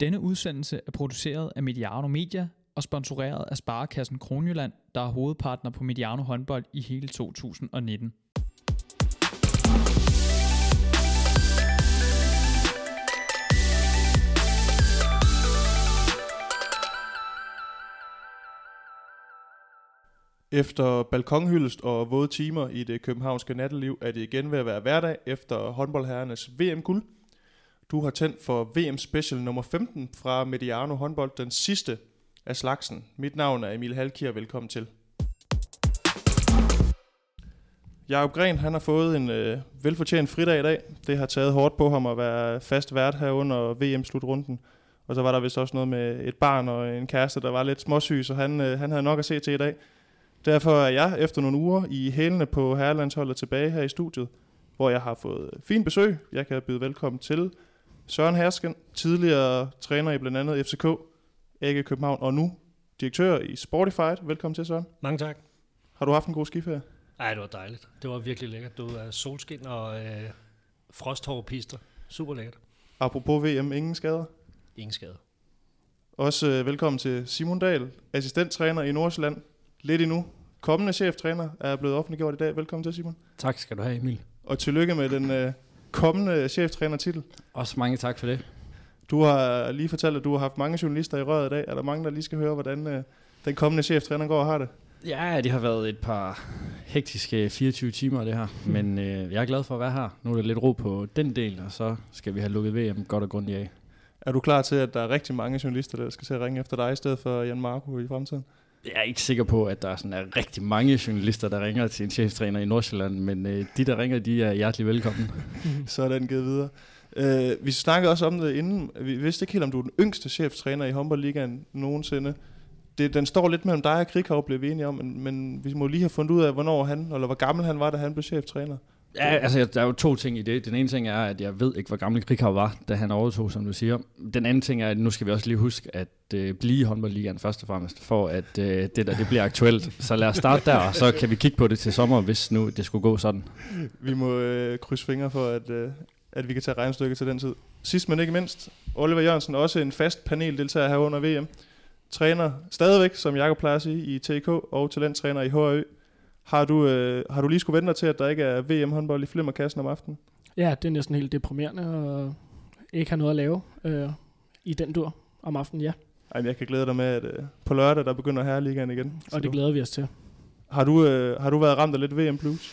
Denne udsendelse er produceret af Mediano Media og sponsoreret af Sparekassen Kronjylland, der er hovedpartner på Mediano håndbold i hele 2019. Efter balkonhyldest og våde timer i det københavnske natteliv er det igen ved at være hverdag efter håndboldherrenes VM-guld. Du har tændt for VM Special nummer 15 fra Mediano håndbold, den sidste af slagsen. Mit navn er Emil Halkier, velkommen til. Jakob Gren han har fået en øh, velfortjent fridag i dag. Det har taget hårdt på ham at være fast vært her under VM-slutrunden. Og så var der vist også noget med et barn og en kæreste, der var lidt småsyg, så han, øh, han havde nok at se til i dag. Derfor er jeg efter nogle uger i hælene på herrelandsholdet tilbage her i studiet, hvor jeg har fået fint besøg. Jeg kan byde velkommen til Søren Hersken, tidligere træner i blandt andet FCK, AG København og nu direktør i Sportified. Velkommen til, Søren. Mange tak. Har du haft en god skiferie? Ej, det var dejligt. Det var virkelig lækkert. Det var solskin og øh, frosthårde pister. Super lækkert. Apropos VM, ingen skader? Ingen skade. Også øh, velkommen til Simon Dahl, assistenttræner i Nordsjælland. Lidt endnu. Kommende cheftræner er blevet offentliggjort i dag. Velkommen til, Simon. Tak skal du have, Emil. Og tillykke med den øh, kommende cheftræner-titel. Også mange tak for det. Du har lige fortalt, at du har haft mange journalister i røret i dag. Er der mange, der lige skal høre, hvordan øh, den kommende cheftræner går og har det? Ja, det har været et par hektiske 24 timer, det her. Men øh, jeg er glad for at være her. Nu er der lidt ro på den del, og så skal vi have lukket VM godt og grundigt af. Er du klar til, at der er rigtig mange journalister, der skal til at ringe efter dig, i stedet for Jan Marco i fremtiden? Jeg er ikke sikker på, at der er, sådan, er rigtig mange journalister, der ringer til en cheftræner i Nordsjælland, men øh, de, der ringer, de er hjertelig velkommen. så er den givet videre. Øh, vi snakkede også om det inden. Vi vidste ikke helt, om du er den yngste cheftræner i håndboldligaen nogensinde. Det, den står lidt mellem dig og Krikov, blev vi enige om, men, men vi må lige have fundet ud af, hvornår han, eller hvor gammel han var, da han blev cheftræner. Ja, altså der er jo to ting i det. Den ene ting er, at jeg ved ikke, hvor gammel Krikau var, da han overtog, som du siger. Den anden ting er, at nu skal vi også lige huske at øh, blive i håndboldligaen først og fremmest, for at øh, det der det bliver aktuelt. Så lad os starte der, og så kan vi kigge på det til sommer, hvis nu det skulle gå sådan. Vi må øh, krydse fingre for, at, øh, at vi kan tage regnstykket til den tid. Sidst men ikke mindst, Oliver Jørgensen, også en fast paneldeltager her under VM. Træner stadigvæk, som Jakob plejer at sige, i TK og talenttræner i HRØ. Har du, øh, har du lige skulle vente dig til, at der ikke er VM-håndbold i Flimmerkassen om aftenen? Ja, det er næsten helt deprimerende og ikke har noget at lave øh, i den dur om aftenen, ja. Ej, jeg kan glæde dig med, at øh, på lørdag, der begynder herreligaen igen. Og det glæder vi os til. Har du, øh, har du været ramt af lidt VM plus?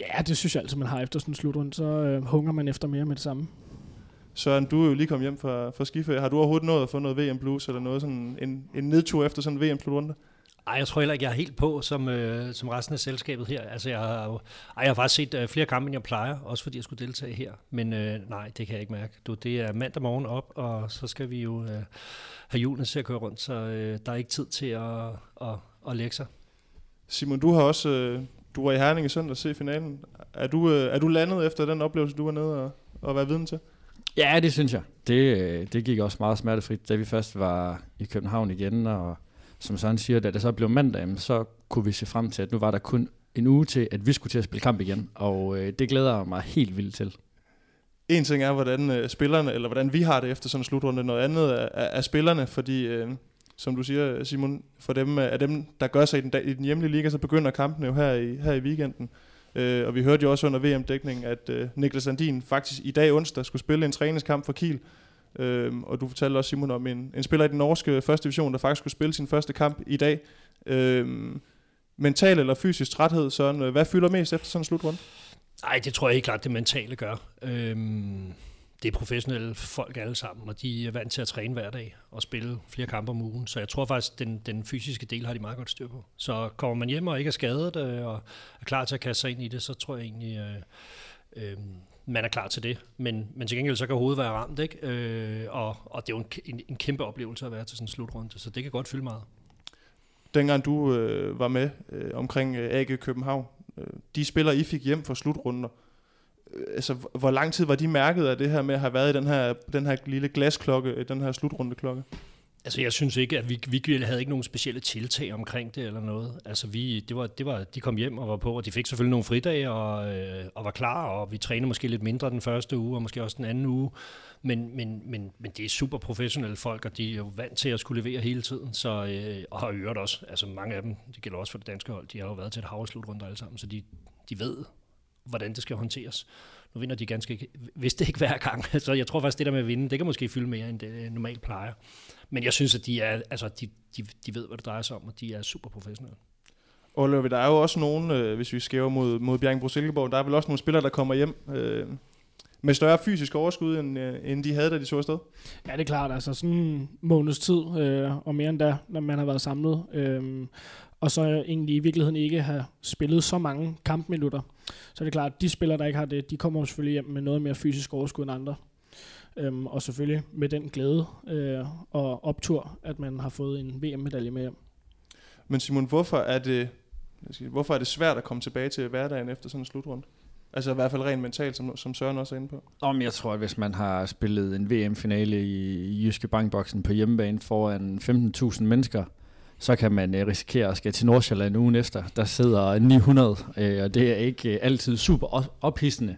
Ja, det synes jeg altid, man har efter sådan en slutrund. Så øh, hunger man efter mere med det samme. Søren, du er jo lige kommet hjem fra, fra skiferie. Har du overhovedet nået at få noget VM Blues, eller noget sådan en, en nedtur efter sådan en VM slutrunde? Ej, jeg tror heller ikke, jeg er helt på som, øh, som resten af selskabet her. Altså, jeg har, ej, jeg har faktisk set øh, flere kampe, end jeg plejer, også fordi jeg skulle deltage her. Men øh, nej, det kan jeg ikke mærke. Du, det er mandag morgen op, og så skal vi jo øh, have julen til at køre rundt, så øh, der er ikke tid til at, at, at lægge sig. Simon, du har også øh, du var i Herning i søndag se finalen. Er du, øh, er du landet efter den oplevelse, du var nede og, og være viden til? Ja, det synes jeg. Det, øh, det gik også meget smertefrit, da vi først var i København igen, og som Søren siger, da det så blev mandag, så kunne vi se frem til, at nu var der kun en uge til, at vi skulle til at spille kamp igen, og øh, det glæder jeg mig helt vildt til. En ting er, hvordan øh, spillerne, eller hvordan vi har det efter sådan en slutrunde, noget andet er, er, er spillerne, fordi øh, som du siger, Simon, for dem, af øh, dem, der gør sig i den, i den hjemlige liga, så begynder kampen jo her i, her i weekenden. Øh, og vi hørte jo også under VM-dækningen, at øh, Niklas Andin faktisk i dag onsdag skulle spille en træningskamp for Kiel. Øh, og du fortalte også, Simon, om en, en spiller i den norske første division, der faktisk skulle spille sin første kamp i dag. Øhm, mental eller fysisk træthed, Søren, øh, hvad fylder mest efter sådan en slutrunde? Nej, det tror jeg ikke klart, det mentale gør. Øhm, det er professionelle folk alle sammen, og de er vant til at træne hver dag og spille flere kampe om ugen. Så jeg tror faktisk, den, den fysiske del har de meget godt styr på. Så kommer man hjem og ikke er skadet øh, og er klar til at kaste sig ind i det, så tror jeg egentlig, øh, øh, man er klar til det. Men, men til gengæld så kan hovedet være ramt, ikke? Øh, og, og det er jo en, en, en kæmpe oplevelse at være til sådan en slutrunde, så det kan godt fylde meget. Dengang du øh, var med øh, omkring øh, AG København, øh, de spillere I fik hjem fra slutrunder, øh, altså, hvor lang tid var de mærket af det her med at have været i den her, den her lille glasklokke, øh, den her slutrundeklokke? Altså, jeg synes ikke, at vi, vi havde ikke nogen specielle tiltag omkring det eller noget. Altså, vi, det var, det var, de kom hjem og var på, og de fik selvfølgelig nogle fridage og, øh, og var klar, og vi trænede måske lidt mindre den første uge, og måske også den anden uge. Men, men, men, men det er super professionelle folk, og de er jo vant til at skulle levere hele tiden, så, øh, og har øvrigt også, altså mange af dem, det gælder også for det danske hold, de har jo været til et havslutrunder alle sammen, så de, de ved, hvordan det skal håndteres. Nu vinder de ganske, hvis det ikke hver gang. Så jeg tror faktisk, det der med at vinde, det kan måske fylde mere, end det øh, normalt plejer. Men jeg synes, at de, er, altså, de, de, de ved, hvad det drejer sig om, og de er super professionelle. Oliver, der er jo også nogen, øh, hvis vi skæver mod, mod Bjergbro Silkeborg, der er vel også nogle spillere, der kommer hjem øh, med større fysisk overskud, end, øh, end de havde, da de så afsted. Ja, det er klart. Altså sådan en måneds tid, øh, og mere end da, når man har været samlet. Øh, og så egentlig i virkeligheden ikke have spillet så mange kampminutter. Så det er klart, at de spillere, der ikke har det, de kommer selvfølgelig hjem med noget mere fysisk overskud end andre. Øhm, og selvfølgelig med den glæde øh, og optur, at man har fået en VM-medalje med hjem. Men Simon, hvorfor er det, hvorfor er det svært at komme tilbage til hverdagen efter sådan en slutrunde? Altså i hvert fald rent mentalt, som, som Søren også er inde på. Om jeg tror, at hvis man har spillet en VM-finale i Jyske Bankboksen på hjemmebane foran 15.000 mennesker, så kan man øh, risikere at skal til Nordsjælland ugen efter. Der sidder 900, øh, og det er ikke øh, altid super ophidsende.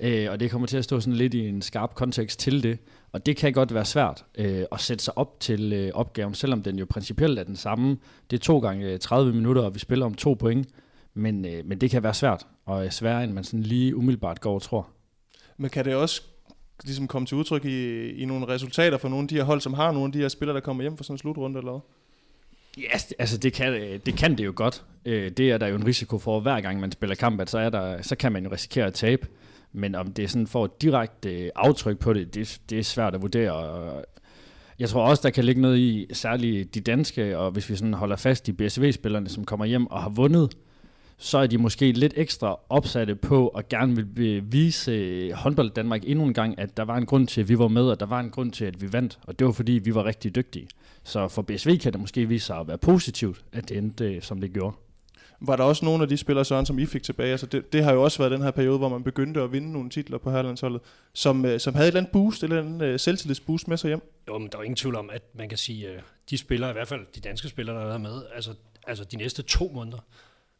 Øh, og det kommer til at stå sådan lidt i en skarp kontekst til det. Og det kan godt være svært øh, at sætte sig op til øh, opgaven, selvom den jo principielt er den samme. Det er to gange 30 øh, minutter, og vi spiller om to point. Men, øh, men det kan være svært, og sværere end man sådan lige umiddelbart går og tror. Men kan det også ligesom komme til udtryk i, i nogle resultater for nogle af de her hold, som har nogle af de her spillere, der kommer hjem for sådan en slutrunde, eller hvad? Ja, yes, altså det kan, det kan det jo godt. Øh, det er der jo en risiko for, hver gang man spiller kamp, at så, er der, så kan man jo risikere at tabe. Men om det sådan får et direkte øh, aftryk på det, det, det er svært at vurdere. Jeg tror også, der kan ligge noget i, særligt de danske, og hvis vi sådan holder fast i BSV-spillerne, som kommer hjem og har vundet, så er de måske lidt ekstra opsatte på og gerne vil vise øh, håndbold Danmark endnu en gang, at der var en grund til, at vi var med, og der var en grund til, at vi vandt, og det var fordi, vi var rigtig dygtige. Så for BSV kan det måske vise sig at være positivt, at det endte, øh, som det gjorde. Var der også nogle af de spillere, Søren, som I fik tilbage? Altså det, det har jo også været den her periode, hvor man begyndte at vinde nogle titler på herlandsholdet, som, øh, som havde et eller andet boost, eller en uh, øh, selvtillidsboost med sig hjem. Jo, men der er ingen tvivl om, at man kan sige, uh, de spillere, i hvert fald de danske spillere, der er med, altså, altså de næste to måneder,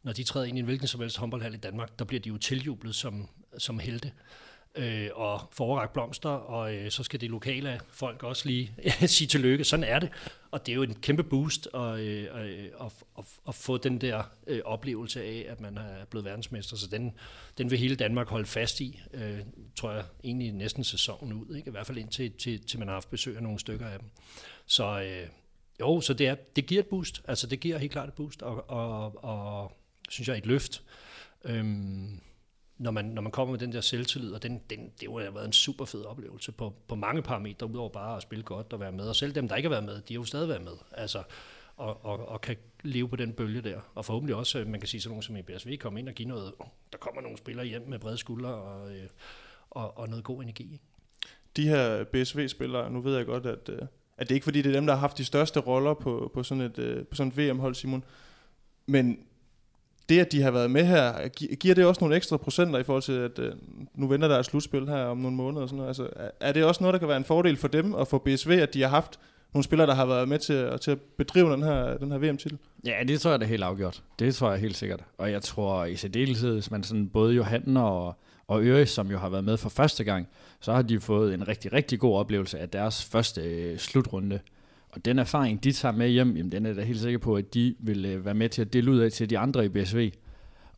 når de træder ind i en hvilken som helst håndboldhal i Danmark, der bliver de jo tiljublet som, som helte øh, og forragt blomster, og øh, så skal det lokale folk også lige sige tillykke. Sådan er det. Og det er jo en kæmpe boost øh, at, øh, at, at, at få den der øh, oplevelse af, at man er blevet verdensmester. Så den, den vil hele Danmark holde fast i, øh, tror jeg, egentlig næsten sæsonen ud. Ikke? I hvert fald indtil til, til man har haft besøg af nogle stykker af dem. Så øh, jo, så det, er, det giver et boost. Altså det giver helt klart et boost, og, og, og synes jeg, et løft. Øhm, når man, når man kommer med den der selvtillid, og den, den, det har været en super fed oplevelse på, på mange parametre, udover bare at spille godt og være med. Og selv dem, der ikke har været med, de har jo stadig været med. Altså, og, og, og kan leve på den bølge der. Og forhåbentlig også, øh, man kan sige sådan nogen som i BSV, komme ind og give noget, der kommer nogle spillere hjem med brede skuldre og, øh, og, og noget god energi. De her BSV-spillere, nu ved jeg godt, at, øh, at det er ikke fordi, det er dem, der har haft de største roller på, på sådan et, på sådan et VM-hold, Simon. Men det, at de har været med her, giver det også nogle ekstra procenter i forhold til, at øh, nu venter der et slutspil her om nogle måneder? Og sådan noget. Altså, er det også noget, der kan være en fordel for dem og for BSV, at de har haft nogle spillere, der har været med til, at, til at bedrive den her, den her VM-titel? Ja, det tror jeg, det er helt afgjort. Det tror jeg helt sikkert. Og jeg tror i særdeleshed, hvis man sådan både Johan og, og Øre, som jo har været med for første gang, så har de fået en rigtig, rigtig god oplevelse af deres første øh, slutrunde. Og den erfaring, de tager med hjem, jamen, den er da helt sikker på, at de vil øh, være med til at dele ud af til de andre i BSV.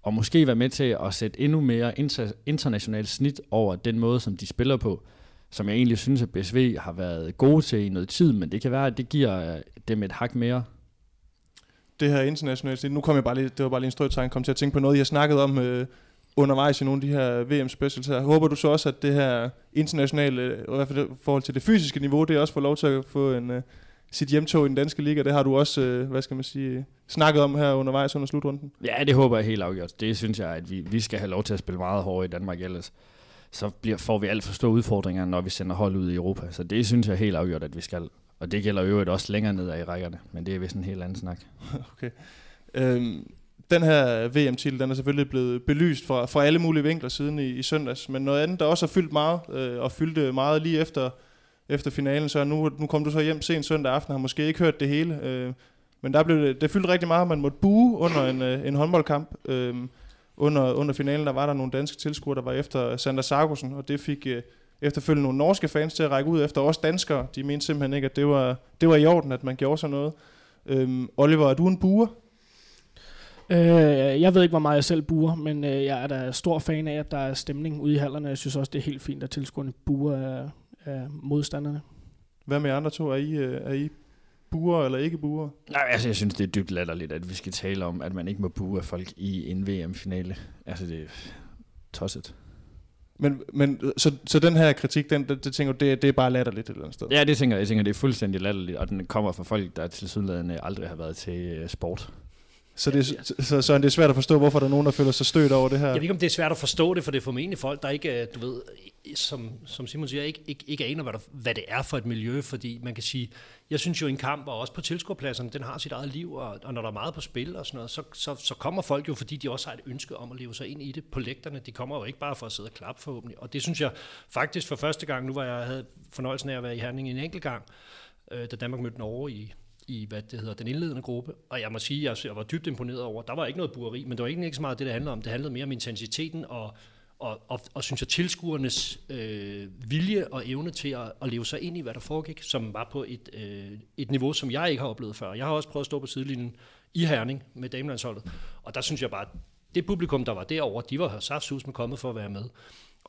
Og måske være med til at sætte endnu mere inter- internationalt snit over den måde, som de spiller på. Som jeg egentlig synes, at BSV har været gode til i noget tid, men det kan være, at det giver øh, dem et hak mere. Det her internationalt snit, nu kom jeg bare lige, det var bare lige en strøgtegn, kom til at tænke på noget, jeg snakkede om øh, undervejs i nogle af de her VM-specials her. Håber du så også, at det her internationale, i hvert fald i forhold til det fysiske niveau, det også får lov til at få en, øh, sit hjemtog i den danske liga. Det har du også, øh, hvad skal man sige, snakket om her undervejs under slutrunden. Ja, det håber jeg helt afgjort. Det synes jeg, at vi, vi skal have lov til at spille meget hårdere i Danmark ellers. Så bliver, får vi alt for store udfordringer, når vi sender hold ud i Europa. Så det synes jeg helt afgjort, at vi skal. Og det gælder øvrigt også længere ned i rækkerne, men det er vist en helt anden snak. okay. Øhm, den her VM-titel, den er selvfølgelig blevet belyst fra, fra alle mulige vinkler siden i, i søndags, men noget andet, der også har fyldt meget, øh, og fyldte meget lige efter efter finalen, så nu, nu kom du så hjem sent søndag aften, og har måske ikke hørt det hele. Øh, men der blev det, det fyldte rigtig meget, man måtte bue under en, øh, en håndboldkamp. Øh, under, under finalen, der var der nogle danske tilskuere, der var efter Sander Sargussen, og det fik øh, efterfølgende nogle norske fans til at række ud efter os danskere. De mente simpelthen ikke, at det var, det var i orden, at man gjorde sådan noget. Øhm, Oliver, er du en buer? Øh, jeg ved ikke, hvor meget jeg selv buer, men øh, jeg er da stor fan af, at der er stemning ude i hallerne. Jeg synes også, det er helt fint, at tilskuerne buer af, af modstanderne. Hvad med andre to? Er I, øh, er I buer eller ikke buer? Nej, altså jeg synes, det er dybt latterligt, at vi skal tale om, at man ikke må bue af folk i en VM-finale. Altså det er tosset. Men, men så, så den her kritik, den, det, det tænker du, det, det er bare latterligt et eller andet sted? Ja, det tænker jeg. Jeg tænker, det er fuldstændig latterligt, og den kommer fra folk, der til sydlandene aldrig har været til øh, sport. Så det, er, så, så, så det er svært at forstå, hvorfor der er nogen, der føler sig stødt over det her? Jeg ved ikke, om det er svært at forstå det, for det er formentlig folk, der ikke, du ved, som, som Simon siger, ikke, ikke, ikke aner, hvad, der, hvad det er for et miljø, fordi man kan sige, jeg synes jo, en kamp, og også på tilskuerpladserne, den har sit eget liv, og, og når der er meget på spil og sådan noget, så, så, så kommer folk jo, fordi de også har et ønske om at leve sig ind i det på lægterne. De kommer jo ikke bare for at sidde og klappe forhåbentlig. Og det synes jeg faktisk for første gang, nu var jeg havde fornøjelsen af at være i Herning en enkelt gang, øh, da Danmark mødte Norge i, i hvad det hedder, den indledende gruppe. Og jeg må sige, at jeg var dybt imponeret over, der var ikke noget bueri, men det var egentlig ikke så meget det, det handlede om. Det handlede mere om intensiteten og, og, og, og synes jeg, tilskuernes øh, vilje og evne til at, at leve sig ind i, hvad der foregik, som var på et, øh, et niveau, som jeg ikke har oplevet før. Jeg har også prøvet at stå på sidelinjen i Herning med damelandsholdet, og der synes jeg bare, at det publikum, der var derovre, de var saftsus med kommet for at være med.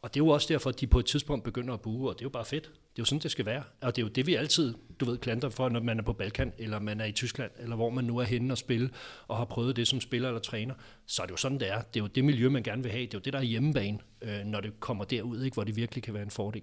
Og det er jo også derfor, at de på et tidspunkt begynder at bue, og det er jo bare fedt. Det er jo sådan, det skal være. Og det er jo det, vi altid, du ved, klanter for, når man er på Balkan, eller man er i Tyskland, eller hvor man nu er henne og spille, og har prøvet det som spiller eller træner. Så er det jo sådan, det er. Det er jo det miljø, man gerne vil have. Det er jo det, der er hjemmebane, øh, når det kommer derud, ikke, hvor det virkelig kan være en fordel.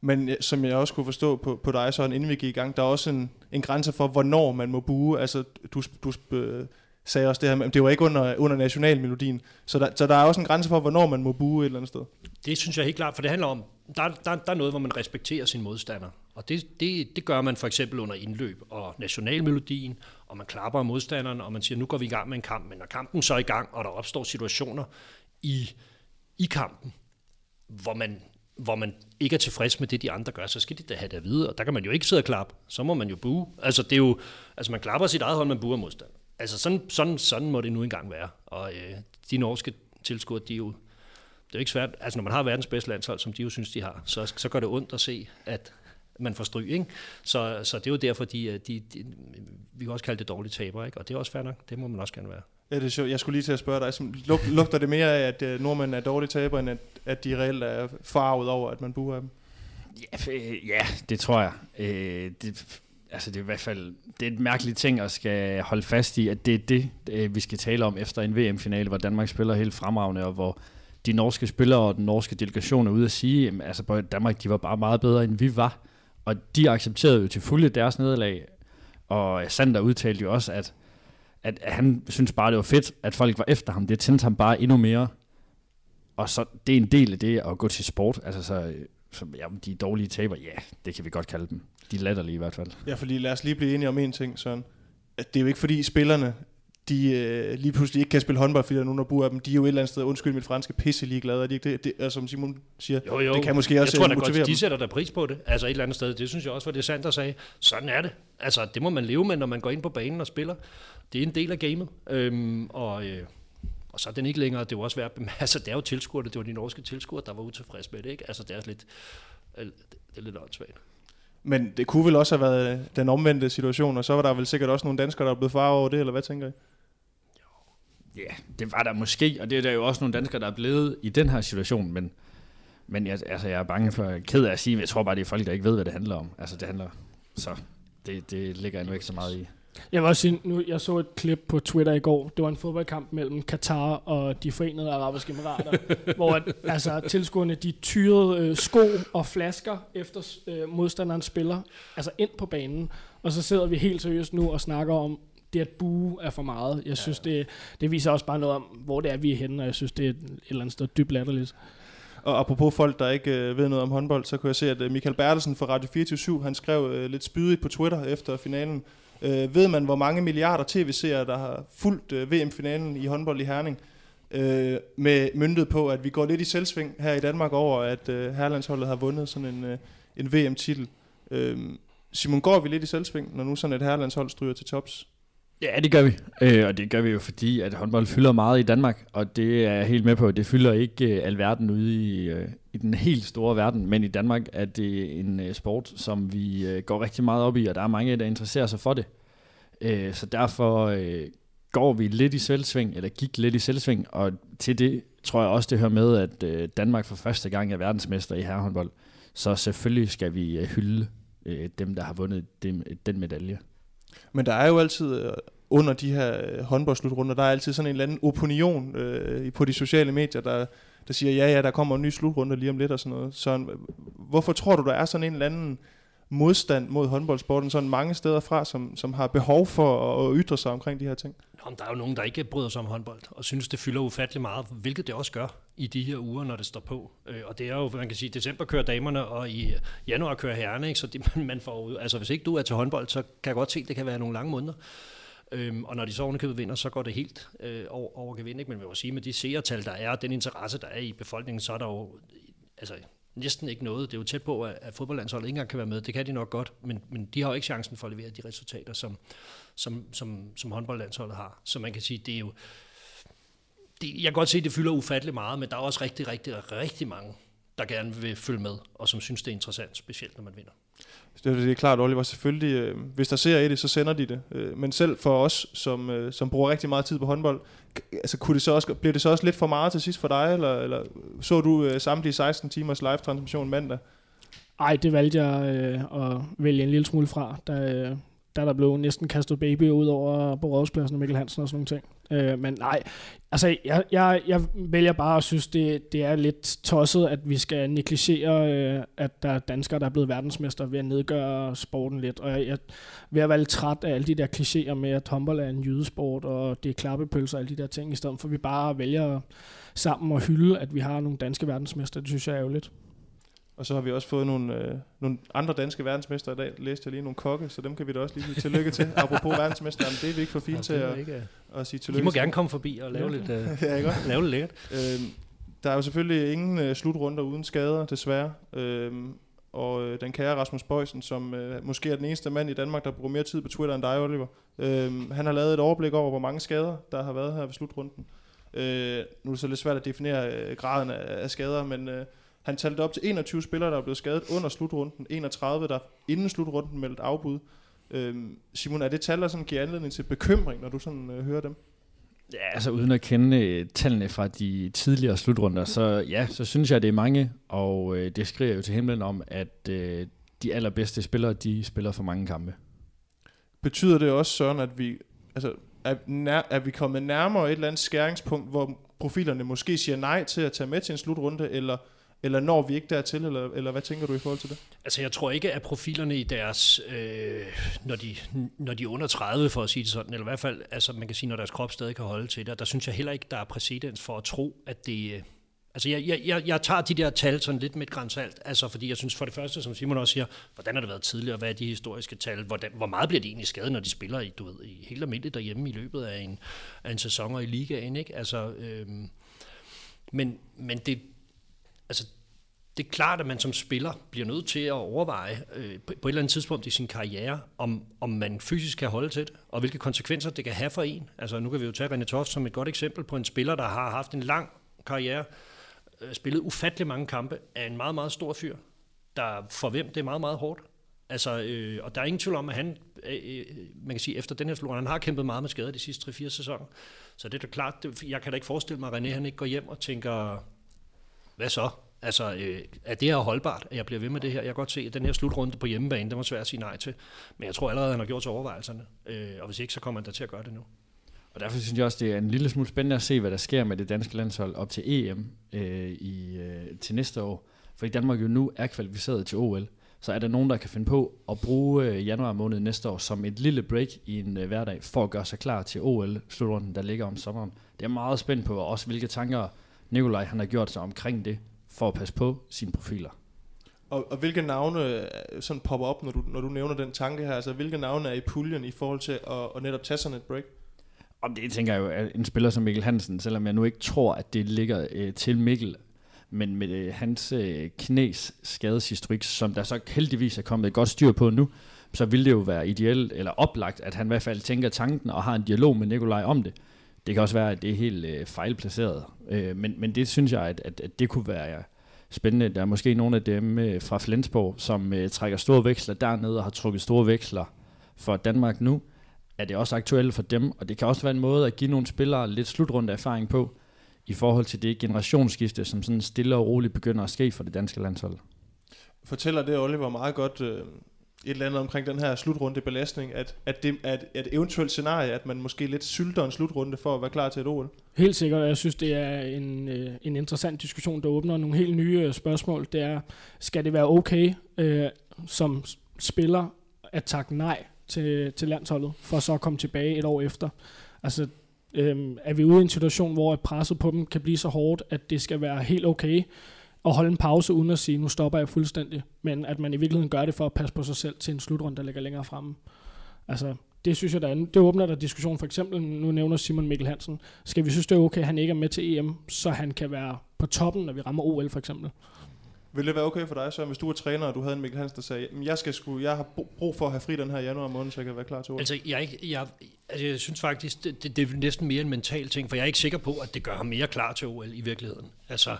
Men som jeg også kunne forstå på, på dig, så inden vi gik i gang, der er også en, en grænse for, hvornår man må bue. Altså, du, du øh, sagde også det her, men det var ikke under, under nationalmelodien. Så der, så der er også en grænse for, hvornår man må bue et eller andet sted. Det synes jeg helt klart, for det handler om, der, der, der er noget, hvor man respekterer sin modstander. Og det, det, det gør man for eksempel under indløb og nationalmelodien, og man klapper af modstanderen, og man siger, nu går vi i gang med en kamp. Men når kampen så er i gang, og der opstår situationer i, i kampen, hvor man, hvor man ikke er tilfreds med det, de andre gør, så skal de da have det at vide. Og der kan man jo ikke sidde og klappe. Så må man jo bue. Altså, det er jo, altså man klapper sit eget hold, man buer modstander. Altså sådan, sådan, sådan må det nu engang være. Og øh, de norske tilskuere, de er jo, det er jo ikke svært, altså når man har verdens bedste landshold, som de jo synes, de har, så, så gør det ondt at se, at man får stryg, ikke? Så, så det er jo derfor, de, de, de, vi kan også kalde det dårlige taber, ikke? Og det er også fair nok, det må man også gerne være. Ja, det er sjovt. Jeg skulle lige til at spørge dig, som, lugter det mere af, at uh, nordmænd er dårlige taber, end at, at de reelt er farvet over, at man buer af dem? Ja, ja det tror jeg. Øh, det, altså det er i hvert fald det er et mærkeligt ting at skal holde fast i, at det er det, øh, vi skal tale om efter en VM-finale, hvor Danmark spiller helt fremragende, og hvor de norske spillere og den norske delegation er ude at sige, altså, at altså Danmark de var bare meget bedre, end vi var. Og de accepterede jo til fulde deres nederlag. Og Sander udtalte jo også, at, at han synes bare, det var fedt, at folk var efter ham. Det tændte ham bare endnu mere. Og så det er en del af det at gå til sport. Altså så, øh, så ja, de dårlige taber, ja, det kan vi godt kalde dem. De er latterlige i hvert fald. Ja, fordi lad os lige blive enige om en ting, Søren. At det er jo ikke fordi spillerne, de øh, lige pludselig ikke kan spille håndbold, fordi der er nogen, der bor af dem. De er jo et eller andet sted, undskyld mit franske, pisse ligeglade. Er de ikke det? det er, som Simon siger, jo, jo. det kan måske også jeg tror, øh, motivere godt, dem. De sætter der pris på det, altså et eller andet sted. Det synes jeg også var det sandt, der sagde. Sådan er det. Altså, det må man leve med, når man går ind på banen og spiller. Det er en del af gamet. Øhm, og, øh, og så er den ikke længere, det er jo også værd altså, det er jo tilskuere, det var de norske tilskuere, der var utilfredse med det, ikke? Altså, det er lidt, øh, det er lidt åndssvagt. Men det kunne vel også have været den omvendte situation, og så var der vel sikkert også nogle danskere, der er blevet far over det, eller hvad tænker I? Ja, yeah, det var der måske, og det er der jo også nogle danskere, der er blevet i den her situation, men, men jeg, altså, jeg er bange for, ked af at sige, men jeg tror bare, det er folk, der ikke ved, hvad det handler om. Altså, det handler, så det, det ligger jeg nu ikke så meget i. Jeg vil også sige, nu, jeg så et klip på Twitter i går. Det var en fodboldkamp mellem Katar og de forenede arabiske emirater, hvor altså, tilskuerne de tyrede øh, sko og flasker efter øh, modstanderens spiller, altså ind på banen. Og så sidder vi helt seriøst nu og snakker om, det at bue er for meget. Jeg synes, ja. det, det viser også bare noget om, hvor det er, vi er henne, og jeg synes, det er et, et eller andet sted dybt latterligt. Og apropos folk, der ikke øh, ved noget om håndbold, så kunne jeg se, at øh, Michael Bertelsen fra Radio 24 han skrev øh, lidt spydigt på Twitter efter finalen, Øh, ved man, hvor mange milliarder tv-serier, der har fulgt øh, VM-finalen i håndbold i Herning, øh, med myndet på, at vi går lidt i selvsving her i Danmark over, at øh, herlandsholdet har vundet sådan en, øh, en VM-titel. Øh, Simon, går vi lidt i selvsving, når nu sådan et herrelandshold stryger til tops? Ja, det gør vi. Øh, og det gør vi jo fordi, at håndbold fylder meget i Danmark, og det er jeg helt med på. Det fylder ikke øh, alverden ude i, øh, i den helt store verden, men i Danmark er det en øh, sport, som vi øh, går rigtig meget op i, og der er mange, der interesserer sig for det. Øh, så derfor øh, går vi lidt i selvsving, eller gik lidt i selvsving, og til det tror jeg også, det hører med, at øh, Danmark for første gang er verdensmester i herrehåndbold. Så selvfølgelig skal vi øh, hylde øh, dem, der har vundet dem, den medalje. Men der er jo altid øh, under de her øh, håndboldslutrunder, der er altid sådan en eller anden opinion øh, på de sociale medier, der, der siger, ja ja, der kommer en ny slutrunde lige om lidt og sådan noget. Så øh, hvorfor tror du, der er sådan en eller anden modstand mod håndboldsporten sådan mange steder fra, som, som har behov for at ytre sig omkring de her ting? Nå, men der er jo nogen, der ikke bryder sig om håndbold, og synes, det fylder ufattelig meget, hvilket det også gør i de her uger, når det står på. Øh, og det er jo, man kan sige, december kører damerne, og i januar kører herrerne, ikke? så det, man får, altså hvis ikke du er til håndbold, så kan jeg godt se, at det kan være nogle lange måneder. Øhm, og når de så ovenikøbet vinder, så går det helt øh, over, over gevind. Ikke? Men jeg vil sige, med de seertal, der er, den interesse, der er i befolkningen, så er der jo altså, næsten ikke noget. Det er jo tæt på, at, at fodboldlandsholdet ikke engang kan være med. Det kan de nok godt, men, men de har jo ikke chancen for at levere de resultater, som, som, som, som håndboldlandsholdet har. Så man kan sige, det er jo... Det, jeg kan godt se, at det fylder ufattelig meget, men der er også rigtig, rigtig, rigtig mange, der gerne vil følge med, og som synes, det er interessant, specielt når man vinder. Det er klart, Oliver. Selvfølgelig, øh, hvis der ser i det, så sender de det. Øh, men selv for os, som, øh, som bruger rigtig meget tid på håndbold, altså, kunne det så også, bliver det så også lidt for meget til sidst for dig, eller, eller så du øh, samtlige 16 timers live-transmission mandag? Ej, det valgte jeg øh, at vælge en lille smule fra, da, da der blev næsten kastet baby ud over på rådspladsen og Mikkel Hansen og sådan nogle ting. Øh, men nej, altså jeg, jeg, jeg vælger bare at synes, det, det er lidt tosset, at vi skal negligere, øh, at der er danskere, der er blevet verdensmester ved at nedgøre sporten lidt. Og jeg, jeg ved at være lidt træt af alle de der klichéer med, at håndbold er en jydesport, og det er klappepølser og alle de der ting, i stedet for at vi bare vælger sammen at hylde, at vi har nogle danske verdensmester. Det synes jeg er ærgerligt. lidt. Og så har vi også fået nogle, øh, nogle andre danske verdensmester i dag. Læste jeg lige nogle kokke, så dem kan vi da også lige sige tillykke til. Apropos verdensmester, det er vi ikke for fint ja, til at, ikke, at sige tillykke De må gerne komme forbi og lave lidt, uh, ja, ikke? lave lidt lækkert. Øhm, der er jo selvfølgelig ingen øh, slutrunder uden skader, desværre. Øhm, og øh, den kære Rasmus Bøjsen, som øh, måske er den eneste mand i Danmark, der bruger mere tid på Twitter end dig, Oliver. Øhm, han har lavet et overblik over, hvor mange skader, der har været her ved slutrunden. Øh, nu er det så lidt svært at definere øh, graden af, af skader, men... Øh, han talte op til 21 spillere, der er blevet skadet under slutrunden. 31, der inden slutrunden meldte afbud. Øhm, Simon, er det tal, der sådan giver anledning til bekymring, når du sådan øh, hører dem? Ja, altså uden at kende øh, tallene fra de tidligere slutrunder, så ja, så synes jeg, det er mange, og øh, det skriver jo til himlen om, at øh, de allerbedste spillere, de spiller for mange kampe. Betyder det også, Søren, at vi, altså, er, nær, er vi kommet nærmere et eller andet skæringspunkt, hvor profilerne måske siger nej til at tage med til en slutrunde, eller eller når vi ikke dertil, eller, eller hvad tænker du i forhold til det? Altså jeg tror ikke, at profilerne i deres, øh, når, de, når de er under 30 for at sige det sådan, eller i hvert fald, altså man kan sige, når deres krop stadig kan holde til det, der synes jeg heller ikke, der er præcedens for at tro, at det, øh, Altså, jeg, jeg, jeg, jeg tager de der tal sådan lidt med et grænsalt, altså fordi jeg synes for det første, som Simon også siger, hvordan har det været tidligere, hvad er de historiske tal, hvordan, hvor meget bliver de egentlig skadet, når de spiller i, du ved, i helt almindeligt derhjemme i løbet af en, af en sæson og i ligaen, ikke? Altså, øh, men, men det, altså, det er klart, at man som spiller bliver nødt til at overveje øh, på, på et eller andet tidspunkt i sin karriere, om, om man fysisk kan holde til det, og hvilke konsekvenser det kan have for en. Altså nu kan vi jo tage René Toft som et godt eksempel på en spiller, der har haft en lang karriere, øh, spillet ufattelig mange kampe, af en meget, meget stor fyr, der for hvem det er meget, meget hårdt. Altså, øh, og der er ingen tvivl om, at han, øh, øh man kan sige, efter den her slutning, han har kæmpet meget med skader de sidste 3-4 sæsoner. Så det er da klart, det, jeg kan da ikke forestille mig, at René han ikke går hjem og tænker, hvad så? Altså, øh, er det her holdbart, at jeg bliver ved med det her? Jeg kan godt se, at den her slutrunde på hjemmebane, den var svært at sige nej til. Men jeg tror allerede, at han har gjort sig overvejelserne. Øh, og hvis ikke, så kommer han da til at gøre det nu. Og derfor synes jeg også, det er en lille smule spændende at se, hvad der sker med det danske landshold op til EM øh, i, øh, til næste år. Fordi Danmark jo nu er kvalificeret til OL. Så er der nogen, der kan finde på at bruge øh, januar måned næste år som et lille break i en øh, hverdag, for at gøre sig klar til OL-slutrunden, der ligger om sommeren. Det er meget spændt på, og også hvilke tanker Nikolaj han har gjort sig omkring det for at passe på sine profiler. Og, og hvilke navne øh, sådan popper op, når du, når du nævner den tanke her? Altså, hvilke navne er i puljen i forhold til at, at netop tage sådan et break? Om det tænker jeg jo, at en spiller som Mikkel Hansen, selvom jeg nu ikke tror, at det ligger øh, til Mikkel, Men med øh, hans øh, knæs skadeshistorik, som der så heldigvis er kommet et godt styr på nu, så ville det jo være ideelt eller oplagt, at han i hvert fald tænker tanken og har en dialog med Nikolaj om det. Det kan også være, at det er helt øh, fejlplaceret. Øh, men, men det synes jeg, at, at, at det kunne være spændende. Der er måske nogle af dem øh, fra Flensborg, som øh, trækker store veksler dernede og har trukket store veksler for Danmark nu. Er det også aktuelt for dem, og det kan også være en måde at give nogle spillere lidt slutrunde erfaring på, i forhold til det generationsskifte, som sådan stille og roligt begynder at ske for det danske landshold. Fortæller det Oliver meget godt øh, et eller andet omkring den her slutrunde belastning, at, at det at, et, eventuelt scenarie, at man måske lidt sylter en slutrunde for at være klar til et OL? Helt sikkert, jeg synes, det er en, øh, en interessant diskussion, der åbner nogle helt nye øh, spørgsmål. Det er, skal det være okay øh, som spiller at takke nej til, til landsholdet, for så at komme tilbage et år efter? Altså, øh, er vi ude i en situation, hvor presset på dem kan blive så hårdt, at det skal være helt okay at holde en pause uden at sige, nu stopper jeg fuldstændig, men at man i virkeligheden gør det for at passe på sig selv til en slutrunde, der ligger længere fremme. Altså, det synes jeg, der er, det åbner der diskussion. For eksempel, nu nævner Simon Mikkel Hansen, skal vi synes, det er okay, at han ikke er med til EM, så han kan være på toppen, når vi rammer OL for eksempel. Vil det være okay for dig, så hvis du er træner, og du havde en Mikkel Hansen, der sagde, jeg, skal sku, jeg har brug for at have fri den her januar måned, så jeg kan være klar til OL? Altså, jeg, jeg, altså, jeg synes faktisk, det, det, det er næsten mere en mental ting, for jeg er ikke sikker på, at det gør ham mere klar til OL i virkeligheden. Altså,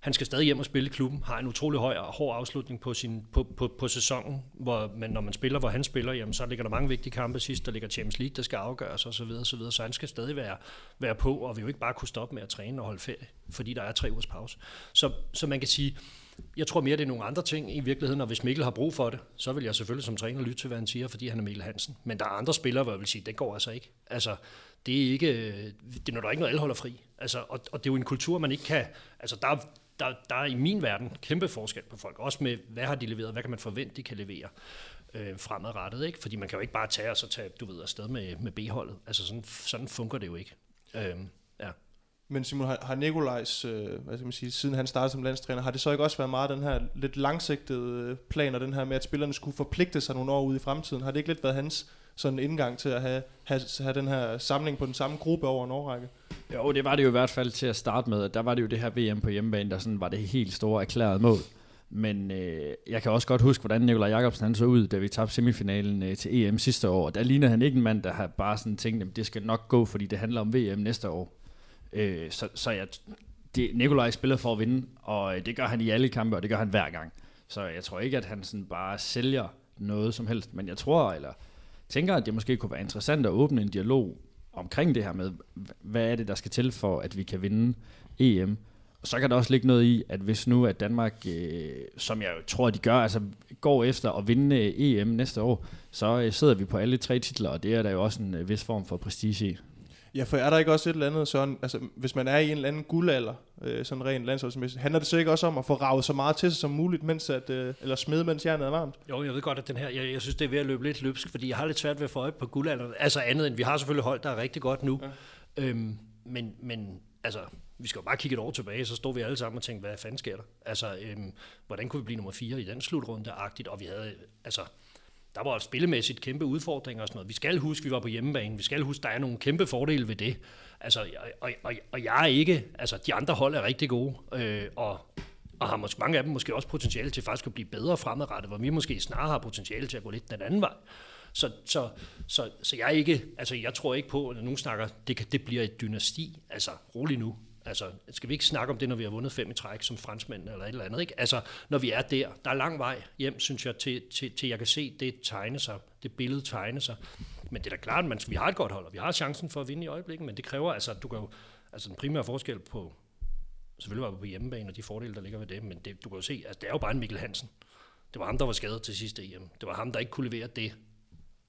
han skal stadig hjem og spille i klubben, har en utrolig høj og hård afslutning på, sin, på, på, på sæsonen, hvor men når man spiller, hvor han spiller, jamen, så ligger der mange vigtige kampe sidst, der ligger Champions League, der skal afgøres osv., så, videre, så, videre, så han skal stadig være, være på, og vi jo ikke bare kunne stoppe med at træne og holde ferie, fordi der er tre ugers pause. Så, så man kan sige, jeg tror mere, det er nogle andre ting i virkeligheden, og hvis Mikkel har brug for det, så vil jeg selvfølgelig som træner lytte til, hvad han siger, fordi han er Mikkel Hansen. Men der er andre spillere, hvor jeg vil sige, det går altså ikke. Altså, det er ikke, det er der ikke noget, alle holder fri. Altså, og, og det er jo en kultur, man ikke kan, altså der, der, der er i min verden kæmpe forskel på folk, også med, hvad har de leveret, hvad kan man forvente, de kan levere øh, fremadrettet, ikke? Fordi man kan jo ikke bare tage og så tage, du ved, afsted med, med B-holdet. Altså sådan, sådan fungerer det jo ikke. Øh, ja. Men Simon, har, har Nikolajs, øh, hvad skal man sige, siden han startede som landstræner, har det så ikke også været meget den her lidt langsigtede øh, plan, og den her med, at spillerne skulle forpligte sig nogle år ude i fremtiden? Har det ikke lidt været hans sådan indgang til at have, have, have den her samling på den samme gruppe over en årrække? Jo, det var det jo i hvert fald til at starte med. Der var det jo det her VM på hjemmebane, der sådan var det helt store erklærede mål. Men øh, jeg kan også godt huske, hvordan Nikolaj Jacobsen han så ud, da vi tabte semifinalen øh, til EM sidste år. Der lignede han ikke en mand, der har bare sådan tænkt, at det skal nok gå, fordi det handler om VM næste år. Øh, så, så jeg, det, Nikolaj spiller for at vinde, og øh, det gør han i alle kampe, og det gør han hver gang. Så jeg tror ikke, at han sådan bare sælger noget som helst, men jeg tror, eller tænker, at det måske kunne være interessant at åbne en dialog omkring det her med, hvad er det, der skal til for, at vi kan vinde EM. Og så kan der også ligge noget i, at hvis nu at Danmark, øh, som jeg tror, de gør, altså går efter at vinde øh, EM næste år, så øh, sidder vi på alle tre titler, og det er der jo også en øh, vis form for prestige i. Ja, for er der ikke også et eller andet sådan, altså hvis man er i en eller anden guldalder, øh, sådan rent landsholdsmæssigt, handler det så ikke også om at få ravet så meget til sig som muligt, mens at, øh, eller smide, mens jernet er varmt? Jo, jeg ved godt, at den her, jeg, jeg synes, det er ved at løbe lidt løbsk, fordi jeg har lidt svært ved at få øje på guldalderen. Altså andet end, vi har selvfølgelig hold, der er rigtig godt nu. Ja. Øhm, men, men altså, vi skal jo bare kigge et år tilbage, så står vi alle sammen og tænker, hvad fanden sker der? Altså, øhm, hvordan kunne vi blive nummer 4 i den slutrunde-agtigt? Og vi havde, altså, der var spillemæssigt kæmpe udfordringer og sådan noget. Vi skal huske, vi var på hjemmebane. Vi skal huske, der er nogle kæmpe fordele ved det. Altså, og, og, og jeg er ikke, altså de andre hold er rigtig gode, øh, og, og har måske, mange af dem måske også potentiale til faktisk at blive bedre fremadrettet, hvor vi måske snarere har potentiale til at gå lidt den anden vej. Så, så, så, så jeg ikke, altså jeg tror ikke på, at nogen snakker, det, kan, det bliver et dynasti. Altså rolig nu. Altså, skal vi ikke snakke om det, når vi har vundet fem i træk som franskmænd eller et eller andet? Ikke? Altså, når vi er der, der er lang vej hjem, synes jeg, til, til, til jeg kan se det tegne sig, det billede tegne sig. Men det er da klart, at vi har et godt hold, og vi har chancen for at vinde i øjeblikket, men det kræver altså, du kan jo, altså den primære forskel på, selvfølgelig var vi på hjemmebane og de fordele, der ligger ved det, men det, du kan jo se, altså det er jo bare en Mikkel Hansen. Det var ham, der var skadet til sidste EM. Det var ham, der ikke kunne levere det,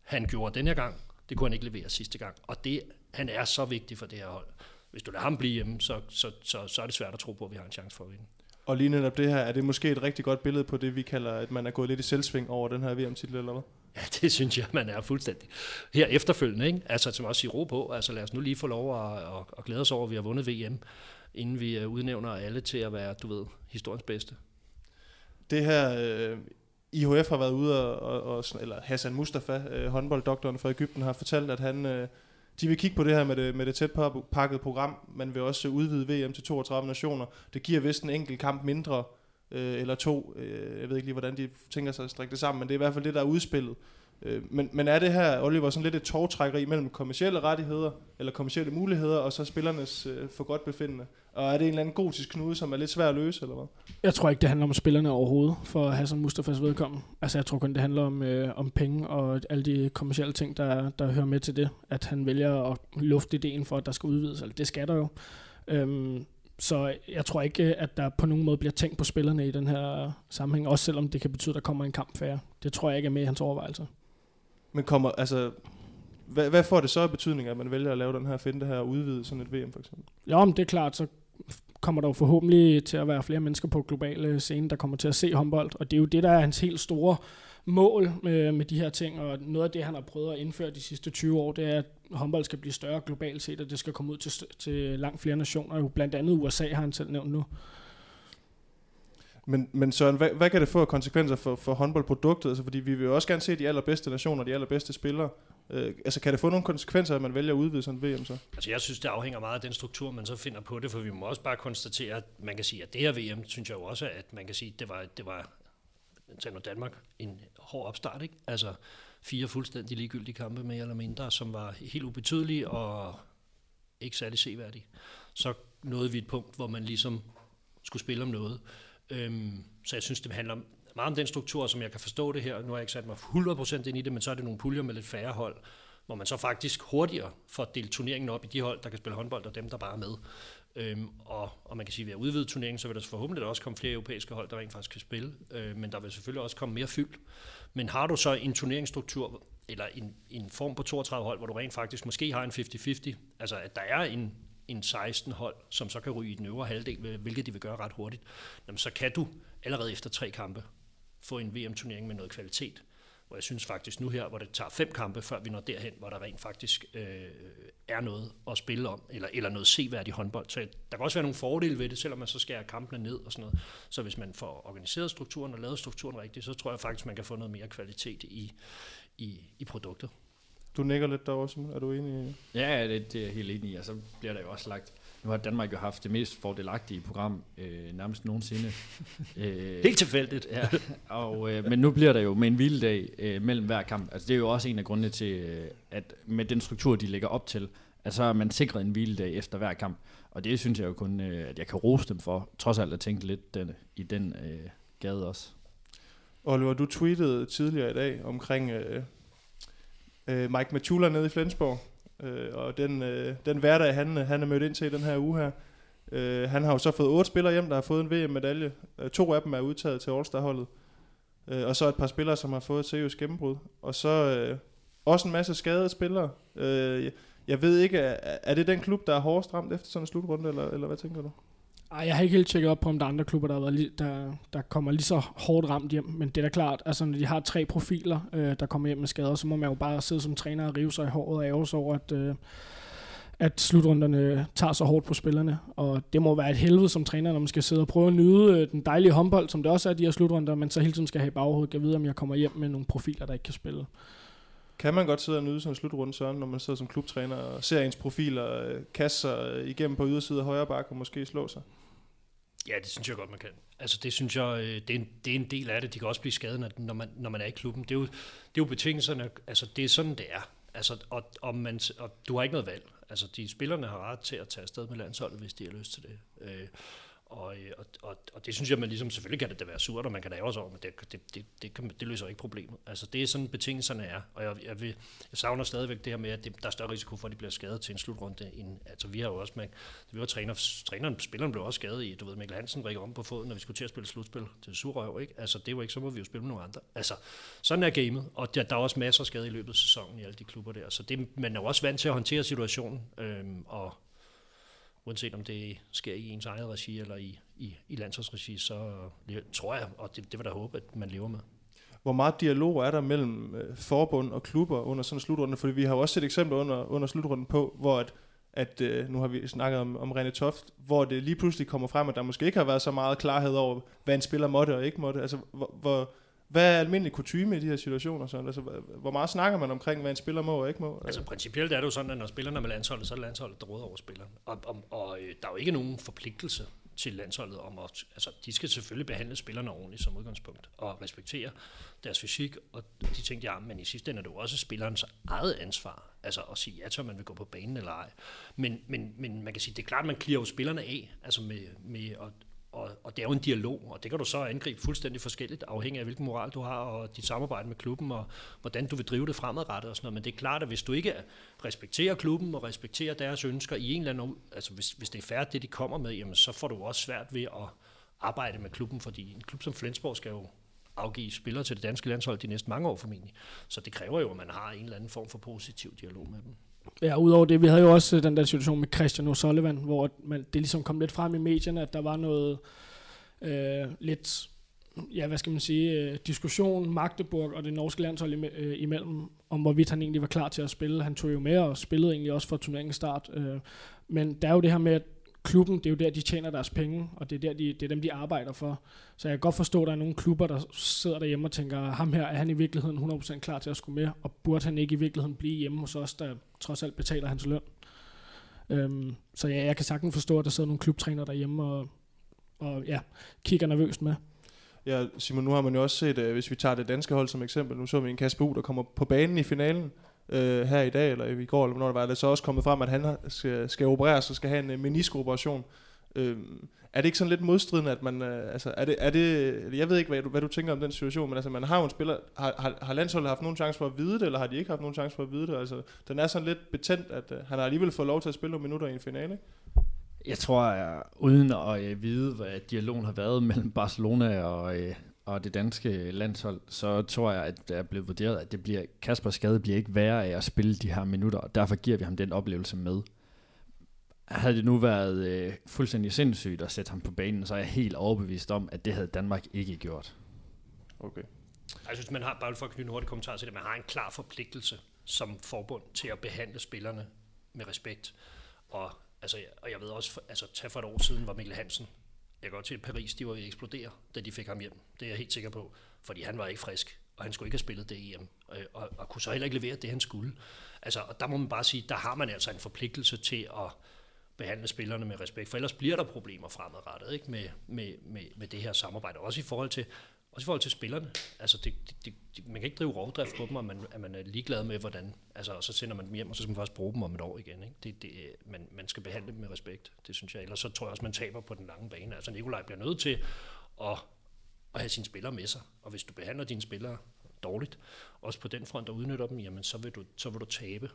han gjorde den her gang. Det kunne han ikke levere sidste gang. Og det, han er så vigtig for det her hold hvis du lader ham blive hjemme, så, så, så, så er det svært at tro på, at vi har en chance for at vinde. Og lige netop det her, er det måske et rigtig godt billede på det, vi kalder, at man er gået lidt i selvsving over den her VM-titel, eller hvad? Ja, det synes jeg, man er fuldstændig. Her efterfølgende, ikke? altså som også siger ro på, altså lad os nu lige få lov at, at, at glæde os over, at vi har vundet VM, inden vi øh, udnævner alle til at være, du ved, historiens bedste. Det her, øh, IHF har været ude, og, og, eller Hassan Mustafa, øh, håndbolddoktoren fra Ægypten, har fortalt, at han... Øh, de vil kigge på det her med det, med det tæt pakket program. Man vil også udvide VM til 32 nationer. Det giver vist en enkelt kamp mindre, øh, eller to. Øh, jeg ved ikke lige, hvordan de tænker sig at strikke det sammen, men det er i hvert fald det, der er udspillet. Øh, men, men er det her, Oliver, sådan lidt et tårtrækkeri mellem kommersielle rettigheder, eller kommersielle muligheder, og så spillernes øh, for godt befindende? Og er det en eller anden gotisk knude, som er lidt svær at løse, eller hvad? Jeg tror ikke, det handler om spillerne overhovedet, for Hassan Mustafas vedkommende. Altså, jeg tror kun, det handler om, øh, om penge og alle de kommersielle ting, der, der hører med til det. At han vælger at lufte ideen for, at der skal udvides. Altså, det skal der jo. Øhm, så jeg tror ikke, at der på nogen måde bliver tænkt på spillerne i den her sammenhæng, også selvom det kan betyde, at der kommer en kamp færre. Det tror jeg ikke er med i hans overvejelser. Men kommer, altså, hvad, hvad får det så af betydning, at man vælger at lave den her finte her og udvide sådan et VM for eksempel? Ja, men det er klart, så kommer der jo forhåbentlig til at være flere mennesker på globale øh, scene, der kommer til at se håndbold, og det er jo det, der er hans helt store mål med, med de her ting, og noget af det, han har prøvet at indføre de sidste 20 år, det er, at håndbold skal blive større globalt set, og det skal komme ud til, til langt flere nationer. Jo blandt andet USA har han selv nævnt nu. Men, men Søren, hvad, hvad kan det få af konsekvenser for, for håndboldproduktet? Altså, fordi vi vil jo også gerne se de allerbedste nationer, de allerbedste spillere. Øh, altså, kan det få nogle konsekvenser, at man vælger at udvide sådan et VM så? Altså, jeg synes, det afhænger meget af den struktur, man så finder på det, for vi må også bare konstatere, at man kan sige, at det her VM, synes jeg jo også, at man kan sige, at det var, det var nu Danmark, en hård opstart, ikke? Altså, fire fuldstændig ligegyldige kampe mere eller mindre, som var helt ubetydelige og ikke særlig seværdige. Så nåede vi et punkt, hvor man ligesom skulle spille om noget. Øhm, så jeg synes, det handler meget om den struktur, som jeg kan forstå det her. Nu har jeg ikke sat mig 100% ind i det, men så er det nogle puljer med lidt færre hold, hvor man så faktisk hurtigere får delt turneringen op i de hold, der kan spille håndbold, og dem, der bare er med. Øhm, og, og man kan sige, at ved at udvide turneringen, så vil der forhåbentlig også komme flere europæiske hold, der rent faktisk kan spille. Øh, men der vil selvfølgelig også komme mere fyldt. Men har du så en turneringsstruktur, eller en, en form på 32 hold, hvor du rent faktisk måske har en 50-50, altså at der er en, en 16 hold, som så kan ryge i den øvre halvdel, hvilket de vil gøre ret hurtigt, jamen så kan du allerede efter tre kampe få en VM-turnering med noget kvalitet. Hvor jeg synes faktisk nu her, hvor det tager fem kampe, før vi når derhen, hvor der rent faktisk øh, er noget at spille om, eller, eller noget seværdigt håndbold. Så der kan også være nogle fordele ved det, selvom man så skærer kampene ned og sådan noget. Så hvis man får organiseret strukturen og lavet strukturen rigtigt, så tror jeg faktisk, man kan få noget mere kvalitet i, i, i produktet. Du nikker lidt derovre, Simon. Er du enig? Ja, det, det er jeg helt enig i. Og så bliver der jo også lagt... Nu har Danmark jo haft det mest fordelagtige program øh, nærmest nogensinde. øh, helt tilfældigt. Ja, og, øh, men nu bliver der jo med en hviledag øh, mellem hver kamp. Altså det er jo også en af grundene til, øh, at med den struktur, de lægger op til, at så er man sikret en hviledag efter hver kamp. Og det synes jeg jo kun, øh, at jeg kan rose dem for, trods alt at tænke lidt den, i den øh, gade også. Oliver, du tweetede tidligere i dag omkring øh, øh, Mike Matula nede i Flensborg, øh, og den, øh, den hverdag, han, han er mødt ind til i den her uge her. Øh, han har jo så fået otte spillere hjem, der har fået en VM-medalje. Øh, to af dem er udtaget til All-Star-holdet. Øh, og så et par spillere, som har fået et seriøst gennembrud. Og så øh, også en masse skadede spillere. Øh, jeg ved ikke, er, er det den klub, der er hårdest ramt efter sådan en slutrunde, eller, eller hvad tænker du? Ej, jeg har ikke helt tjekket op på, om der er andre klubber, der, har været der, der kommer lige så hårdt ramt hjem. Men det er da klart, altså når de har tre profiler, øh, der kommer hjem med skader, så må man jo bare sidde som træner og rive sig i håret og ære sig over, at, øh, at slutrunderne tager så hårdt på spillerne. Og det må være et helvede som træner, når man skal sidde og prøve at nyde øh, den dejlige håndbold, som det også er de her slutrunder, men så hele tiden skal have i baghovedet, jeg vide, om jeg kommer hjem med nogle profiler, der ikke kan spille. Kan man godt sidde og nyde sådan en slutrunde, Søren, når man sidder som klubtræner og ser ens profiler øh, kaste sig øh, igennem på ydersiden af højre bakke og måske slå sig? Ja, det synes jeg godt, man kan. Altså det synes jeg, øh, det er en, det er en del af det. De kan også blive skadet, når man, når man er i klubben. Det er jo, det er jo betingelserne, altså det er sådan, det er. Altså, og, og, man, og du har ikke noget valg. Altså de spillerne har ret til at tage afsted med landsholdet, hvis de har lyst til det. Øh, og, øh, og, og, og det synes jeg, man ligesom, selvfølgelig kan det da være surt, og man kan da også over, men det, det, det, det, kan, det løser ikke problemet. Altså det er sådan, betingelserne er, og jeg, jeg, vil, jeg savner stadigvæk det her med, at det, der er større risiko for, at de bliver skadet til en slutrunde. End, altså vi har jo også, med, vi var træner, træneren, spilleren blev også skadet i, du ved, Mikkel Hansen rækker om på foden, når vi skulle til at spille slutspil til Surrøv, ikke? Altså det var ikke, så må vi jo spille med nogle andre. Altså sådan er gamet, og der, der er også masser af skade i løbet af sæsonen i alle de klubber der, så det, man er jo også vant til at håndtere situationen, øhm, og uanset om det sker i ens eget regi eller i, i, i landsholdsregi, så tror jeg, og det, det vil der håbe, at man lever med. Hvor meget dialog er der mellem øh, forbund og klubber under sådan en slutrunde? Fordi vi har jo også set eksempler under, under slutrunden på, hvor at, at øh, nu har vi snakket om, om René Toft, hvor det lige pludselig kommer frem, at der måske ikke har været så meget klarhed over, hvad en spiller måtte og ikke måtte. Altså, hvor, hvor, hvad er almindelig kutume i de her situationer? Så? Altså, hvor meget snakker man omkring, hvad en spiller må og ikke må? Altså principielt er det jo sådan, at når spillerne er med landsholdet, så er det landsholdet, der råder over spilleren. Og, og, og øh, der er jo ikke nogen forpligtelse til landsholdet om at, altså de skal selvfølgelig behandle spillerne ordentligt som udgangspunkt, og respektere deres fysik og de ting, de har, men i sidste ende er det jo også spillerens eget ansvar, altså at sige ja til, om man vil gå på banen eller ej. Men, men, men man kan sige, det er klart, man klirer jo spillerne af, altså med, med at, og, og det er jo en dialog, og det kan du så angribe fuldstændig forskelligt, afhængig af hvilken moral du har, og dit samarbejde med klubben, og hvordan du vil drive det fremadrettet og sådan noget. Men det er klart, at hvis du ikke respekterer klubben og respekterer deres ønsker i en eller anden, altså hvis, hvis det er færdigt, det de kommer med, jamen så får du også svært ved at arbejde med klubben, fordi en klub som Flensborg skal jo afgive spillere til det danske landshold de næste mange år formentlig. Så det kræver jo, at man har en eller anden form for positiv dialog med dem. Ja, udover det, vi havde jo også øh, den der situation med Christian O'Sullivan, hvor man, det ligesom kom lidt frem i medierne, at der var noget øh, lidt, ja, hvad skal man sige, øh, diskussion Magdeburg og det norske landshold øh, imellem, om hvorvidt han egentlig var klar til at spille. Han tog jo med og spillede egentlig også fra turneringens start. Øh, men der er jo det her med, at klubben, det er jo der, de tjener deres penge, og det er, der, de, det er dem, de arbejder for. Så jeg kan godt forstå, at der er nogle klubber, der sidder derhjemme og tænker, ham her, er han i virkeligheden 100% klar til at skulle med, og burde han ikke i virkeligheden blive hjemme hos os, der trods alt betaler hans løn. Øhm, så ja, jeg kan sagtens forstå, at der sidder nogle klubtræner derhjemme og, og ja, kigger nervøst med. Ja, Simon, nu har man jo også set, øh, hvis vi tager det danske hold som eksempel, nu så vi en Kasper U, der kommer på banen i finalen, øh, her i dag, eller i går, eller hvornår det var, det så også kommet frem, at han skal, skal opereres og skal have en uh, meniskoperation. Øh, er det ikke sådan lidt modstridende, at man, øh, altså, er det, er det, jeg ved ikke, hvad du, hvad du tænker om den situation, men altså, man har jo en spiller, har, har, har landsholdet haft nogen chance for at vide det, eller har de ikke haft nogen chance for at vide det? Altså, den er sådan lidt betændt, at øh, han har alligevel fået lov til at spille nogle minutter i en finale, ikke? Jeg tror, at uden at øh, vide, hvad dialogen har været mellem Barcelona og, øh, og det danske landshold, så tror jeg, at det er blevet vurderet, at det bliver, Kasper skade bliver ikke værre af at spille de her minutter, og derfor giver vi ham den oplevelse med. Havde det nu været øh, fuldstændig sindssygt at sætte ham på banen, så er jeg helt overbevist om, at det havde Danmark ikke gjort. Okay. Jeg synes, man har, bare for at knytte en hurtig kommentar til det, man har en klar forpligtelse som forbund til at behandle spillerne med respekt. Og, altså, og jeg ved også, altså tage for et år siden var Mikkel Hansen jeg går til, at Paris de var ved at eksplodere, da de fik ham hjem. Det er jeg helt sikker på, fordi han var ikke frisk, og han skulle ikke have spillet det EM, og, øh, og, og kunne så heller ikke levere det, han skulle. Altså, og der må man bare sige, der har man altså en forpligtelse til at behandle spillerne med respekt, for ellers bliver der problemer fremadrettet ikke? Med, med, med, med det her samarbejde, også i forhold til, også i forhold til spillerne. Altså, det, det, det, man kan ikke drive rovdrift på dem, og man, at man er ligeglad med, hvordan... Altså, og så sender man dem hjem, og så skal man først bruge dem om et år igen. Ikke? Det, det, man, man skal behandle dem med respekt, det synes jeg. Ellers så tror jeg også, man taber på den lange bane. Altså, Nikolaj bliver nødt til at, at have sine spillere med sig. Og hvis du behandler dine spillere dårligt, også på den front og udnytter dem, jamen så vil du, så vil du tabe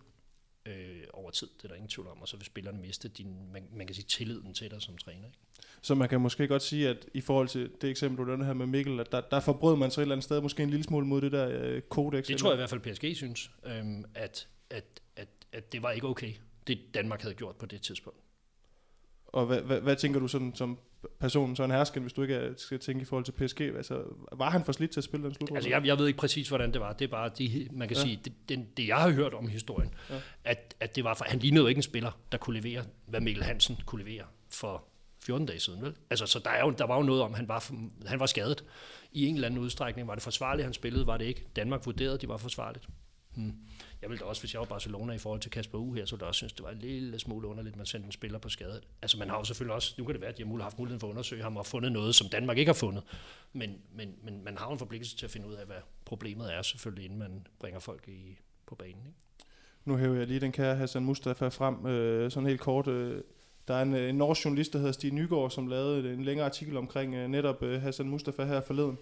øh, over tid. Det er der ingen tvivl om. Og så vil spillerne miste din, man, man kan sige, tilliden til dig som træner. Ikke? Så man kan måske godt sige, at i forhold til det eksempel, du nævnte her med Mikkel, at der, der forbrød man sig et eller andet sted måske en lille smule mod det der øh, kodex. Det tror jeg i hvert fald PSG synes, øhm, at, at, at, at det var ikke okay, det Danmark havde gjort på det tidspunkt. Og hvad, hvad, hvad tænker du sådan, som personen, sådan hersken, hvis du ikke skal tænke i forhold til PSG? Altså, var han for slidt til at spille den slutrunde? Altså, jeg, jeg ved ikke præcis, hvordan det var. Det er bare, de, man kan ja. sige, det, det, det, jeg har hørt om historien, ja. at, at det var, for han lignede jo ikke en spiller, der kunne levere, hvad Mikkel Hansen kunne levere for 14 dage siden, vel? Altså, så der, er jo, der var jo noget om, han var, han var skadet. I en eller anden udstrækning var det forsvarligt, han spillede, var det ikke. Danmark vurderede, at de var forsvarligt. Hmm. Jeg ville da også, hvis jeg var Barcelona i forhold til Kasper U her, så ville jeg også synes, det var en lille smule underligt, at man sendte en spiller på skade. Altså man har jo selvfølgelig også, nu kan det være, at de har haft muligheden for at undersøge ham og fundet noget, som Danmark ikke har fundet. Men, men, men man har jo en forpligtelse til at finde ud af, hvad problemet er selvfølgelig, inden man bringer folk i, på banen. Ikke? Nu hæver jeg lige den kære Hassan Mustafa frem, øh, sådan helt kort. Øh, der er en, øh, en norsk journalist, der hedder Stig Nygaard, som lavede en længere artikel omkring øh, netop øh, Hassan Mustafa her forleden.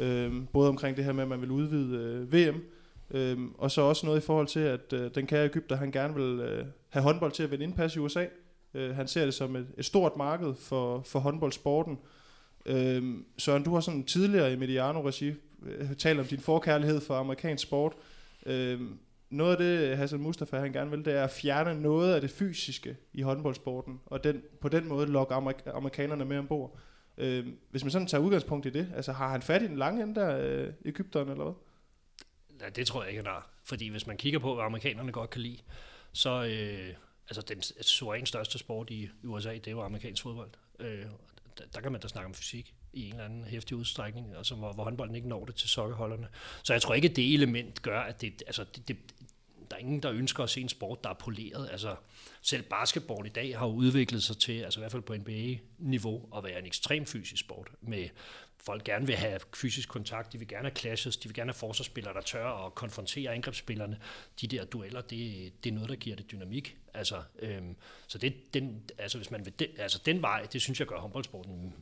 Øh, både omkring det her med, at man vil udvide øh, VM, øh, og så også noget i forhold til, at øh, den kære Ægypter, han gerne vil øh, have håndbold til at vinde indpas i USA. Øh, han ser det som et, et stort marked for, for håndboldsporten. Øhm, Søren, du har sådan tidligere i Mediano-regi øh, talt om din forkærlighed for amerikansk sport. Øhm, noget af det, Hassan Mustafa han gerne vil, det er at fjerne noget af det fysiske i håndboldsporten, og den, på den måde lokke amerik- amerikanerne med ombord. Øh, hvis man sådan tager udgangspunkt i det, altså har han fat i den lange ende der, øh, Ægypteren, eller hvad? Ja, det tror jeg ikke, han har. Fordi hvis man kigger på, hvad amerikanerne godt kan lide, så øh, altså den suveræn største sport i USA, det er jo amerikansk fodbold. Øh, der, der kan man da snakke om fysik. i en eller anden hæftig udstrækning, altså hvor, hvor håndbolden ikke når det til sokkeholderne. Så jeg tror ikke, at det element gør, at det, altså det, det, der er ingen, der ønsker at se en sport, der er poleret. Altså, selv basketball i dag har udviklet sig til, altså i hvert fald på NBA-niveau, at være en ekstrem fysisk sport. Med folk gerne vil have fysisk kontakt, de vil gerne have clashes, de vil gerne have forsvarsspillere, der tør at konfrontere angrebsspillerne. De der dueller, det, det er noget, der giver det dynamik. Altså, øhm, så det, den, altså, hvis man vil de, altså den vej, det synes jeg gør håndboldsporten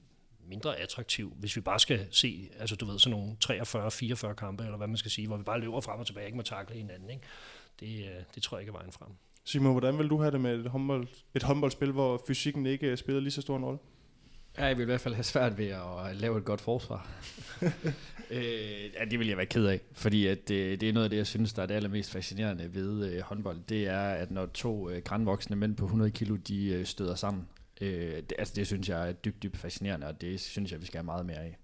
mindre attraktiv, hvis vi bare skal se, altså du ved, sådan nogle 43-44 kampe, eller hvad man skal sige, hvor vi bare løber frem og tilbage, ikke må takle hinanden. Ikke? Det, øh, det tror jeg ikke er vejen frem. Simon, hvordan vil du have det med et, håndbold, et håndboldspil, hvor fysikken ikke spiller lige så stor en rolle? Ja, jeg vil i hvert fald have svært ved at lave et godt forsvar. øh, ja, det vil jeg være ked af, fordi at, øh, det er noget af det, jeg synes, der er det allermest fascinerende ved øh, håndbold. Det er, at når to øh, grænvoksne mænd på 100 kilo, de øh, støder sammen. Øh, det, altså det synes jeg er dybt, dybt fascinerende, og det synes jeg, vi skal have meget mere af.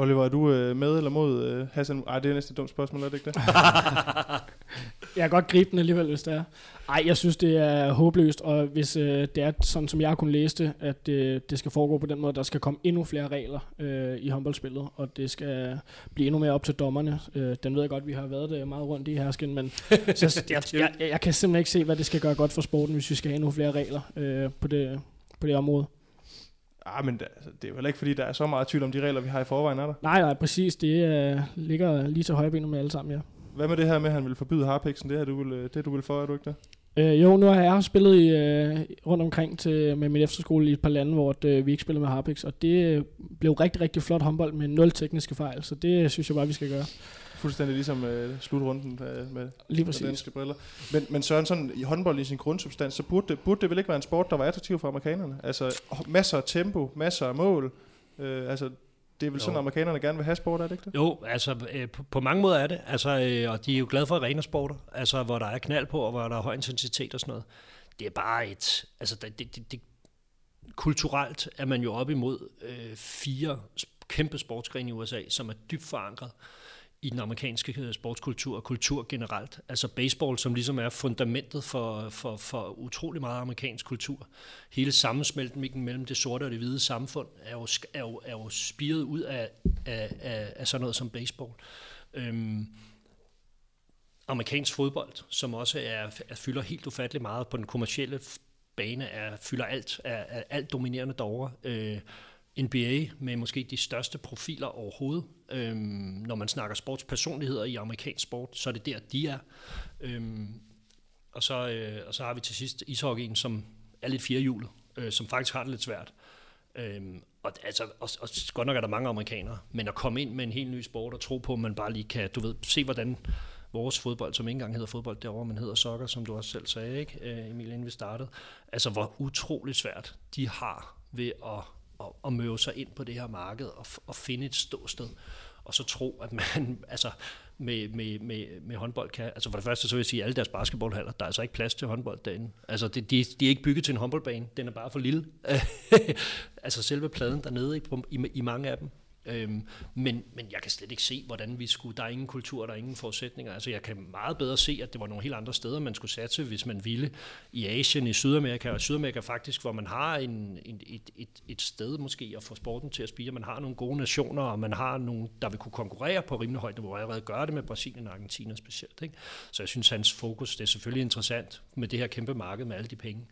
Oliver, er du øh, med eller mod øh, Hassan? Ej, det er næsten et dumt spørgsmål, er det ikke det? jeg kan godt gribe den alligevel, hvis det er. Ej, jeg synes, det er håbløst, og hvis øh, det er sådan, som jeg kunne læse det, at øh, det skal foregå på den måde, der skal komme endnu flere regler øh, i håndboldspillet, og det skal blive endnu mere op til dommerne. Øh, den ved jeg godt, vi har været det meget rundt i hersken, men så, jeg, jeg, jeg, jeg kan simpelthen ikke se, hvad det skal gøre godt for sporten, hvis vi skal have endnu flere regler øh, på, det, på det område. Ah, men det, altså, det er jo heller ikke, fordi der er så meget tvivl om de regler, vi har i forvejen, er der? Nej, nej, præcis. Det uh, ligger lige til højre med alle sammen, ja. Hvad med det her med, at han vil forbyde harpiksen? Det er du vil, øh, det du vil for, er du ikke det? Uh, jo, nu har jeg spillet i, uh, rundt omkring til, med min efterskole i et par lande, hvor uh, vi ikke spiller med harpiks, og det blev rigtig, rigtig flot håndbold med nul tekniske fejl, så det synes jeg bare, vi skal gøre. Fuldstændig ligesom øh, slutrunden øh, med, Lige præcis. med danske briller. Men, men Søren, sådan i håndbold i sin grundsubstans, så burde det, burde det vel ikke være en sport, der var attraktiv for amerikanerne? Altså masser af tempo, masser af mål. Øh, altså, det er vel jo. sådan, amerikanerne gerne vil have sport, er det ikke det? Jo, altså øh, på, på mange måder er det. Altså, øh, og de er jo glade for arenasporter, altså, hvor der er knald på, og hvor der er høj intensitet og sådan noget. Det er bare et... Altså, det, det, det, kulturelt er man jo op imod øh, fire kæmpe sportsgrene i USA, som er dybt forankret i den amerikanske øh, sportskultur og kultur generelt. Altså baseball, som ligesom er fundamentet for, for, for utrolig meget amerikansk kultur. Hele sammensmeltningen mellem det sorte og det hvide samfund er jo, er jo, er jo spiret ud af, af, af, af sådan noget som baseball. Øhm, amerikansk fodbold, som også er, er, fylder helt ufattelig meget på den kommercielle bane, er, fylder alt, er, er alt dominerende derovre. Øh, NBA med måske de største profiler overhovedet. Øhm, når man snakker sportspersonligheder i amerikansk sport, så er det der, de er. Øhm, og, så, øh, og så har vi til sidst ishockeyen, som er lidt firehjulet, øh, som faktisk har det lidt svært. Øhm, og, altså, og, og godt nok er der mange amerikanere, men at komme ind med en helt ny sport og tro på, at man bare lige kan, du ved, se hvordan vores fodbold, som ikke engang hedder fodbold derovre, men hedder soccer, som du også selv sagde, ikke, øh, Emil, inden vi startede. Altså, hvor utroligt svært de har ved at at, at møve sig ind på det her marked og, og finde et ståsted. Og så tro, at man altså, med, med, med, med håndbold kan... Altså for det første så vil jeg sige, at alle deres basketballhaller, der er altså ikke plads til håndbold derinde. Altså de, de, de er ikke bygget til en håndboldbane, den er bare for lille. altså selve pladen dernede i, i, i mange af dem, Øhm, men, men jeg kan slet ikke se, hvordan vi skulle... Der er ingen kultur, der er ingen forudsætninger. Altså jeg kan meget bedre se, at det var nogle helt andre steder, man skulle satse, hvis man ville. I Asien, i Sydamerika, og Sydamerika faktisk, hvor man har en, en, et, et, et sted måske at få sporten til at spire. Man har nogle gode nationer, og man har nogle, der vil kunne konkurrere på rimelig højt niveau. Jeg allerede gør det med Brasilien og Argentina specielt. Ikke? Så jeg synes, hans fokus, det er selvfølgelig interessant med det her kæmpe marked med alle de penge.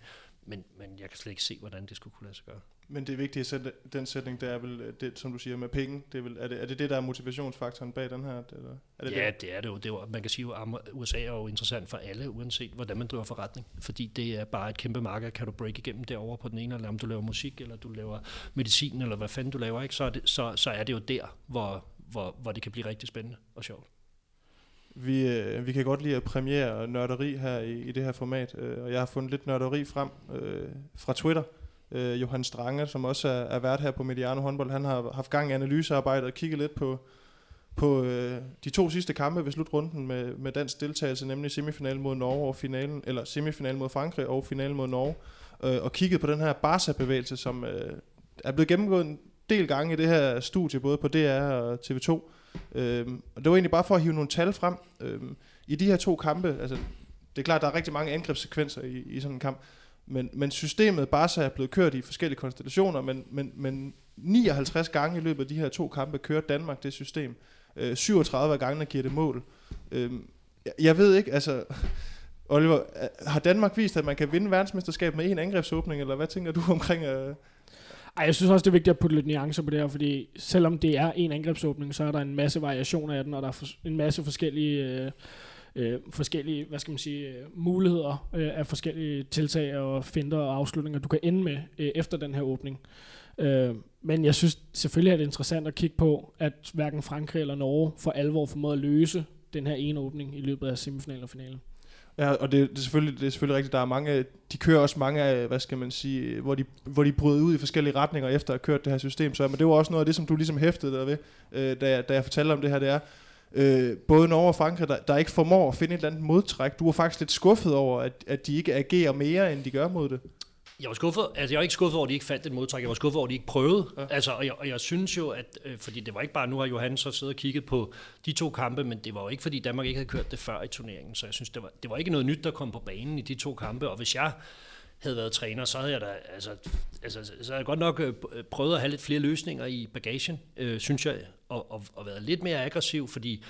Men, men jeg kan slet ikke se, hvordan det skulle kunne lade sig gøre. Men det er vigtigt at sætte den sætning, der er vel, det, som du siger, med penge. Det er, vel, er, det, er det det, der er motivationsfaktoren bag den her? Eller er det ja, det? det er det jo. Det er jo. Man kan sige, at USA er jo interessant for alle, uanset hvordan man driver forretning. Fordi det er bare et kæmpe marked. Kan du break igennem derover på den ene, eller om du laver musik, eller du laver medicin, eller hvad fanden du laver, ikke? Så, er det, så, så er det jo der, hvor, hvor, hvor det kan blive rigtig spændende og sjovt. Vi, øh, vi kan godt lide at premiere nørderi her i, i det her format, øh, og jeg har fundet lidt nørderi frem øh, fra Twitter, øh, Johan Strange, som også er, er vært her på Mediano håndbold, han har haft gang i analysearbejde og kigget lidt på, på øh, de to sidste kampe ved slutrunden med, med dansk deltagelse, nemlig semifinalen mod Norge og finalen, eller semifinalen mod Frankrig og finalen mod Norge, øh, og kigget på den her Barca-bevægelse, som øh, er blevet gennemgået en del gange i det her studie, både på DR og TV2. Øh, og det var egentlig bare for at hive nogle tal frem. Øhm, I de her to kampe, altså det er klart, der er rigtig mange angrebssekvenser i, i sådan en kamp, Men, men systemet Barca er blevet kørt i forskellige konstellationer, men, men, men 59 gange i løbet af de her to kampe kører Danmark det system. Øh, 37 af gangene giver det mål. Øh, jeg, jeg ved ikke, altså... Oliver, har Danmark vist, at man kan vinde verdensmesterskab med en angrebsåbning, eller hvad tænker du omkring... Øh ej, jeg synes også, det er vigtigt at putte lidt nuancer på det her, fordi selvom det er en angrebsåbning, så er der en masse variationer af den, og der er en masse forskellige, øh, øh, forskellige hvad skal man sige, øh, muligheder øh, af forskellige tiltag og finder og afslutninger, du kan ende med øh, efter den her åbning. Øh, men jeg synes selvfølgelig er det interessant at kigge på, at hverken Frankrig eller Norge for alvor formåede at løse den her ene åbning i løbet af semifinalen og finalen. Ja, og det, det, er selvfølgelig, det er selvfølgelig rigtigt, der er mange, de kører også mange af, hvad skal man sige, hvor de, hvor de bryder ud i forskellige retninger efter at have kørt det her system. Så men det var også noget af det, som du ligesom hæftede dig ved, øh, da, jeg, da jeg fortalte om det her, det er, øh, både Norge og Frankrig, der, der ikke formår at finde et eller andet modtræk. Du var faktisk lidt skuffet over, at, at de ikke agerer mere, end de gør mod det. Jeg var skuffet, altså jeg var ikke skuffet over, at de ikke fandt et modtræk. Jeg var skuffet over, at de ikke prøvede. Ja. Altså, og, jeg, og jeg synes jo, at, øh, fordi det var ikke bare, nu har Johan så siddet og kigget på de to kampe, men det var jo ikke, fordi Danmark ikke havde kørt det før i turneringen. Så jeg synes, det var, det var ikke noget nyt, der kom på banen i de to kampe. Og hvis jeg havde været træner, så havde jeg da, altså, altså så havde jeg godt nok øh, prøvet at have lidt flere løsninger i bagagen, øh, synes jeg, og, og, og været lidt mere aggressiv, fordi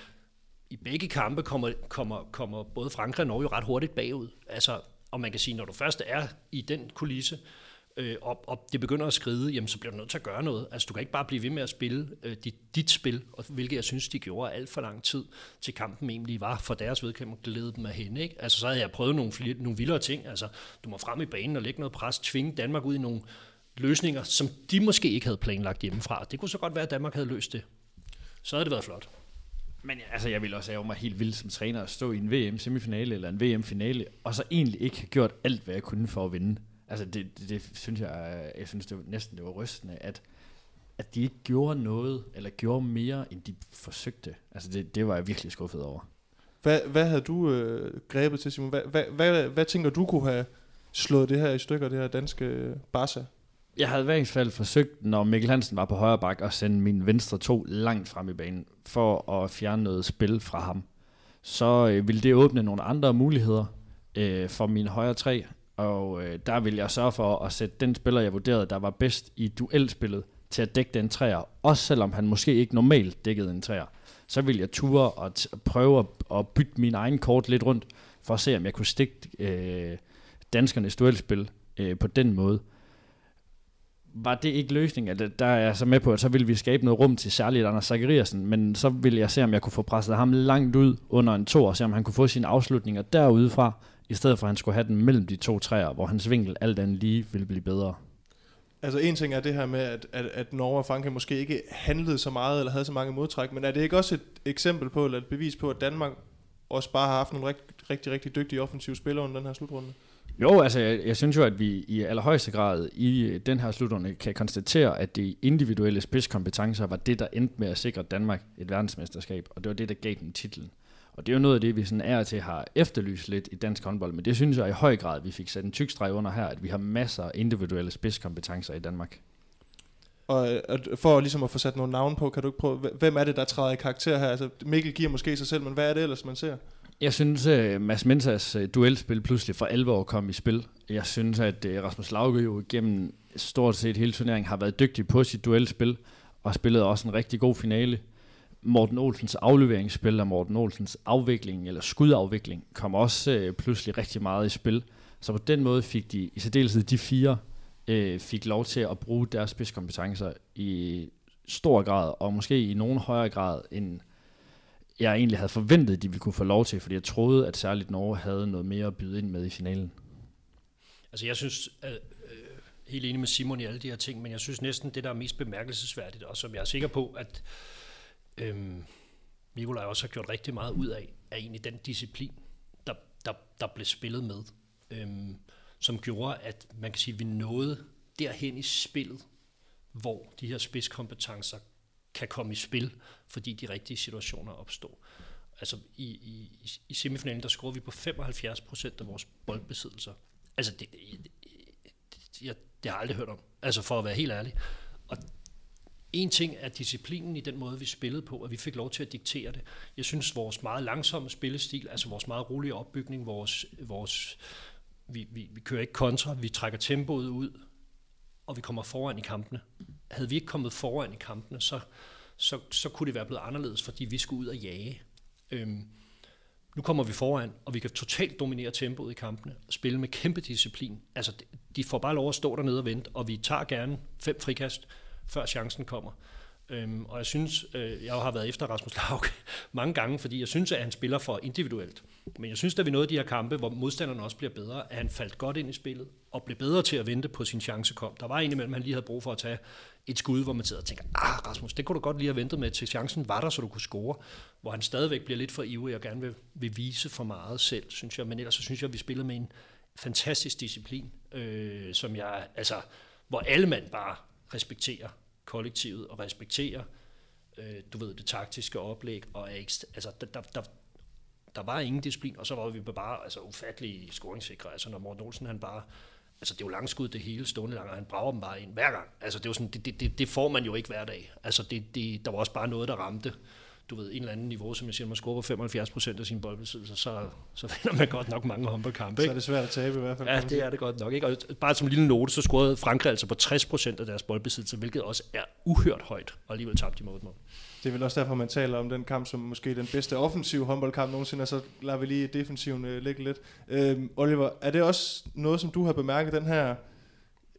i begge kampe kommer, kommer, kommer både Frankrig og Norge ret hurtigt bagud. Altså, og man kan sige, når du først er i den kulisse, øh, og, og det begynder at skride, jamen så bliver du nødt til at gøre noget. Altså du kan ikke bare blive ved med at spille øh, dit, dit spil, og hvilket jeg synes, de gjorde alt for lang tid, til kampen egentlig var for deres vedkommende glæde dem af hende. Ikke? Altså så havde jeg prøvet nogle, flere, nogle vildere ting. Altså du må frem i banen og lægge noget pres, tvinge Danmark ud i nogle løsninger, som de måske ikke havde planlagt hjemmefra. Det kunne så godt være, at Danmark havde løst det. Så havde det været flot. Men altså, jeg vil også have mig helt vildt som træner at stå i en VM-semifinale eller en VM-finale, og så egentlig ikke have gjort alt, hvad jeg kunne for at vinde. Altså, det, det, det synes jeg, jeg synes det var, næsten det var rystende, at, at de ikke gjorde noget, eller gjorde mere, end de forsøgte. Altså, det, det var jeg virkelig skuffet over. Hvad, hvad havde du øh, grebet til, Simon? Hvad, hvad, hvad, hvad tænker du kunne have slået det her i stykker, det her danske Barca? Jeg havde i hvert fald forsøgt, når Mikkel Hansen var på højre bak, at sende min venstre to langt frem i banen, for at fjerne noget spil fra ham. Så øh, ville det åbne nogle andre muligheder øh, for min højre tre, og øh, der vil jeg sørge for at sætte den spiller, jeg vurderede, der var bedst i duelspillet, til at dække den træer, også selvom han måske ikke normalt dækkede en træer. Så vil jeg ture og t- prøve at, at bytte min egen kort lidt rundt, for at se, om jeg kunne stikke øh, danskernes duelspil øh, på den måde var det ikke løsningen? Altså, der er jeg så med på, at så ville vi skabe noget rum til særligt Anders Zachariasen, men så ville jeg se, om jeg kunne få presset ham langt ud under en to, og se om han kunne få sine afslutninger derudefra, i stedet for at han skulle have den mellem de to træer, hvor hans vinkel alt andet lige ville blive bedre. Altså en ting er det her med, at, at, at Norge og Frankrig måske ikke handlede så meget, eller havde så mange modtræk, men er det ikke også et eksempel på, eller et bevis på, at Danmark også bare har haft nogle rigt, rigtig, rigtig dygtige offensive spillere under den her slutrunde? Jo, altså jeg, jeg synes jo, at vi i allerhøjeste grad i øh, den her slutrunde kan konstatere, at de individuelle spidskompetencer var det, der endte med at sikre Danmark et verdensmesterskab, og det var det, der gav dem titlen. Og det er jo noget af det, vi sådan er til har efterlyst lidt i dansk håndbold, men det synes jeg i høj grad, vi fik sat en tyk streg under her, at vi har masser af individuelle spidskompetencer i Danmark. Og for ligesom at få sat nogle navne på, kan du ikke prøve, hvem er det, der træder i karakter her? Altså Mikkel giver måske sig selv, men hvad er det ellers, man ser? Jeg synes, at Mads Mensas øh, duelspil pludselig for alvor kom i spil. Jeg synes, at øh, Rasmus Lauke jo gennem stort set hele turneringen har været dygtig på sit duelspil, og spillet også en rigtig god finale. Morten Olsens afleveringsspil og Morten Olsens afvikling, eller skudafvikling, kom også øh, pludselig rigtig meget i spil. Så på den måde fik de, i særdeleshed de fire, øh, fik lov til at bruge deres spidskompetencer i stor grad, og måske i nogen højere grad end jeg egentlig havde forventet, at de ville kunne få lov til, fordi jeg troede, at særligt Norge havde noget mere at byde ind med i finalen. Altså jeg synes, at, øh, helt enig med Simon i alle de her ting, men jeg synes næsten, det der er mest bemærkelsesværdigt, og som jeg er sikker på, at øh, Nikolaj også har gjort rigtig meget ud af, er egentlig den disciplin, der, der, der blev spillet med, øh, som gjorde, at man kan sige, at vi nåede derhen i spillet, hvor de her spidskompetencer kan komme i spil, fordi de rigtige situationer opstår. Altså i, i, i semifinalen, der scorer vi på 75 procent af vores boldbesiddelser. Altså det, det, det, jeg, det har jeg aldrig hørt om, altså for at være helt ærlig. Og en ting er disciplinen i den måde, vi spillede på, at vi fik lov til at diktere det. Jeg synes, vores meget langsomme spillestil, altså vores meget rolige opbygning, vores, vores vi, vi, vi kører ikke kontra, vi trækker tempoet ud, og vi kommer foran i kampene. Havde vi ikke kommet foran i kampene, så, så, så kunne det være blevet anderledes, fordi vi skulle ud og jage. Øhm, nu kommer vi foran, og vi kan totalt dominere tempoet i kampene, og spille med kæmpe disciplin. Altså, de får bare lov at stå dernede og vente, og vi tager gerne fem frikast, før chancen kommer. Øhm, og jeg synes, øh, jeg har været efter Rasmus Laug mange gange, fordi jeg synes, at han spiller for individuelt. Men jeg synes, at vi nåede de her kampe, hvor modstanderne også bliver bedre, at han faldt godt ind i spillet, og blev bedre til at vente på sin chance kom. Der var en imellem, han lige havde brug for at tage et skud, hvor man sidder og tænker, ah Rasmus, det kunne du godt lige have ventet med, til chancen var der, så du kunne score. Hvor han stadigvæk bliver lidt for ivrig og gerne vil, vil vise for meget selv, synes jeg. Men ellers så synes jeg, at vi spillede med en fantastisk disciplin, øh, som jeg, altså, hvor alle mand bare respekterer kollektivet og respekterer, øh, du ved, det taktiske oplæg, og er altså, der, der, der, der var ingen disciplin, og så var vi bare altså, ufattelig scoringssikre. Altså, når Morten Olsen, han bare, altså det er jo langskud det hele stående lang, og han brager dem bare ind hver gang. Altså det, er jo sådan, det, det, det, får man jo ikke hver dag. Altså det, det, der var også bare noget, der ramte du ved, en eller anden niveau, som jeg siger, man scorer på 75 procent af sin boldbesiddelse, så, så vinder man godt nok mange håndboldkampe. Så er det svært at tabe i hvert fald. Ja, det er det godt nok. Ikke? Og bare som en lille note, så scorede Frankrig altså på 60 procent af deres boldbesiddelse, hvilket også er uhørt højt, og alligevel tabte de mod mål. Det er vel også derfor, man taler om den kamp som måske den bedste offensive håndboldkamp nogensinde, og så lader vi lige defensiven øh, ligge lidt. Øhm, Oliver, er det også noget, som du har bemærket, den her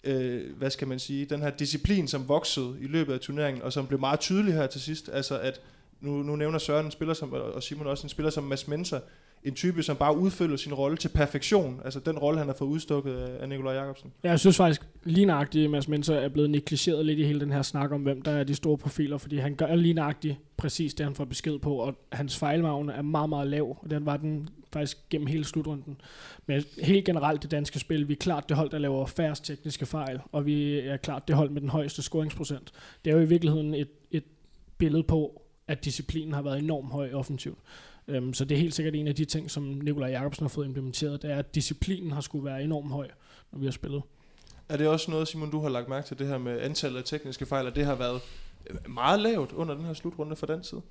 øh, hvad skal man sige, den her disciplin, som voksede i løbet af turneringen, og som blev meget tydelig her til sidst, altså at nu, nu nævner Søren en spiller som, og Simon også en spiller som Mads Menser, en type, som bare udfylder sin rolle til perfektion. Altså den rolle, han har fået udstukket af Nikolaj Jacobsen. Ja, jeg synes faktisk, lige nøjagtigt, Mads Menser er blevet negligeret lidt i hele den her snak om, hvem der er de store profiler, fordi han gør lige nøjagtigt præcis det, han får besked på, og hans fejlmagne er meget, meget lav, og den var den faktisk gennem hele slutrunden. Men helt generelt det danske spil, vi er klart det hold, der laver færrest tekniske fejl, og vi er klart det hold med den højeste scoringsprocent. Det er jo i virkeligheden et, et billede på, at disciplinen har været enormt høj offensivt. Um, så det er helt sikkert en af de ting, som Nikolaj Jacobsen har fået implementeret, det er, at disciplinen har skulle være enormt høj, når vi har spillet. Er det også noget, Simon, du har lagt mærke til, det her med antallet af tekniske fejl, at det har været meget lavt under den her slutrunde fra den side?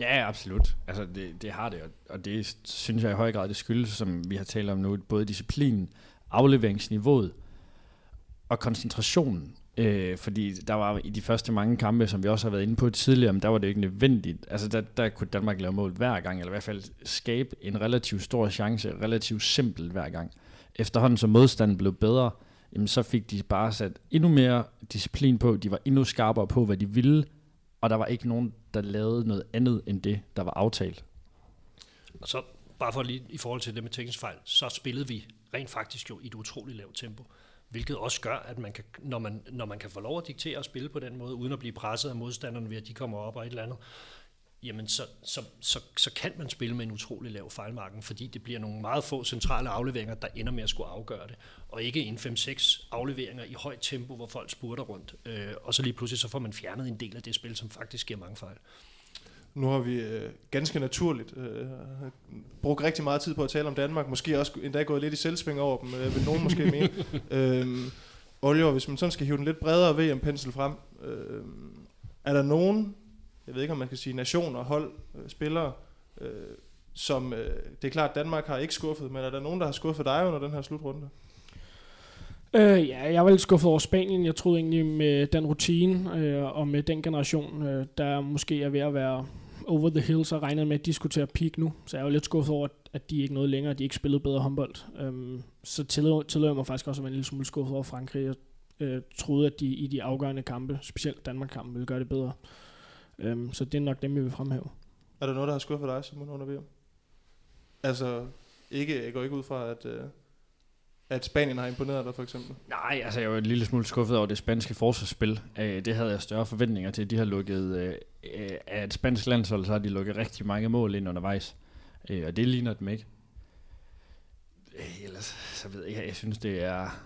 Ja, absolut. Altså, det, det har det, og det synes jeg i høj grad, det skyldes, som vi har talt om nu, både disciplinen, afleveringsniveauet og koncentrationen. Øh, fordi der var i de første mange kampe, som vi også har været inde på tidligere, men der var det ikke nødvendigt. Altså der, der kunne Danmark lave mål hver gang, eller i hvert fald skabe en relativt stor chance, relativt simpelt hver gang. Efterhånden som modstanden blev bedre, jamen, så fik de bare sat endnu mere disciplin på, de var endnu skarpere på, hvad de ville, og der var ikke nogen, der lavede noget andet end det, der var aftalt. Og så bare for lige i forhold til det med teknisk fejl, så spillede vi rent faktisk jo i et utroligt lavt tempo hvilket også gør, at man kan, når, man, når man kan få lov at diktere og spille på den måde, uden at blive presset af modstanderne ved, at de kommer op og et eller andet, jamen så, så, så, så kan man spille med en utrolig lav fejlmarken, fordi det bliver nogle meget få centrale afleveringer, der ender med at skulle afgøre det, og ikke en 5-6 afleveringer i højt tempo, hvor folk spurter rundt, øh, og så lige pludselig så får man fjernet en del af det spil, som faktisk giver mange fejl. Nu har vi øh, ganske naturligt øh, brugt rigtig meget tid på at tale om Danmark. Måske også endda gået lidt i selvsving over dem, øh, vil nogen måske mene. øhm, Oliver, hvis man sådan skal hive den lidt bredere VM-pensel frem, øh, er der nogen, jeg ved ikke om man kan sige nationer, hold, øh, spillere, øh, som, øh, det er klart, Danmark har ikke skuffet, men er der nogen, der har skuffet dig under den her slutrunde? Øh, ja, jeg var lidt skuffet over Spanien. Jeg troede egentlig med den rutine øh, og med den generation, øh, der måske er ved at være over the hill, så regnede med, at de skulle til at peak nu. Så jeg var lidt skuffet over, at de ikke nåede længere, at de ikke spillede bedre håndbold. Øhm, så tillod, tillod jeg mig faktisk også at være en lille smule skuffet over Frankrig. Jeg øh, troede, at de i de afgørende kampe, specielt Danmark-kampen, ville gøre det bedre. Øhm, så det er nok dem, jeg vil fremhæve. Er der noget, der har skuffet dig, Simon, under VM? Altså, ikke, jeg går ikke ud fra, at... Øh at Spanien har imponeret dig, for eksempel? Nej, altså jeg var en lille smule skuffet over det spanske forsvarsspil. Øh, det havde jeg større forventninger til. De har lukket, øh, øh, af et spansk landshold, så har de lukket rigtig mange mål ind undervejs. Og det ligner dem ikke. Ellers, så ved jeg, jeg synes, det er,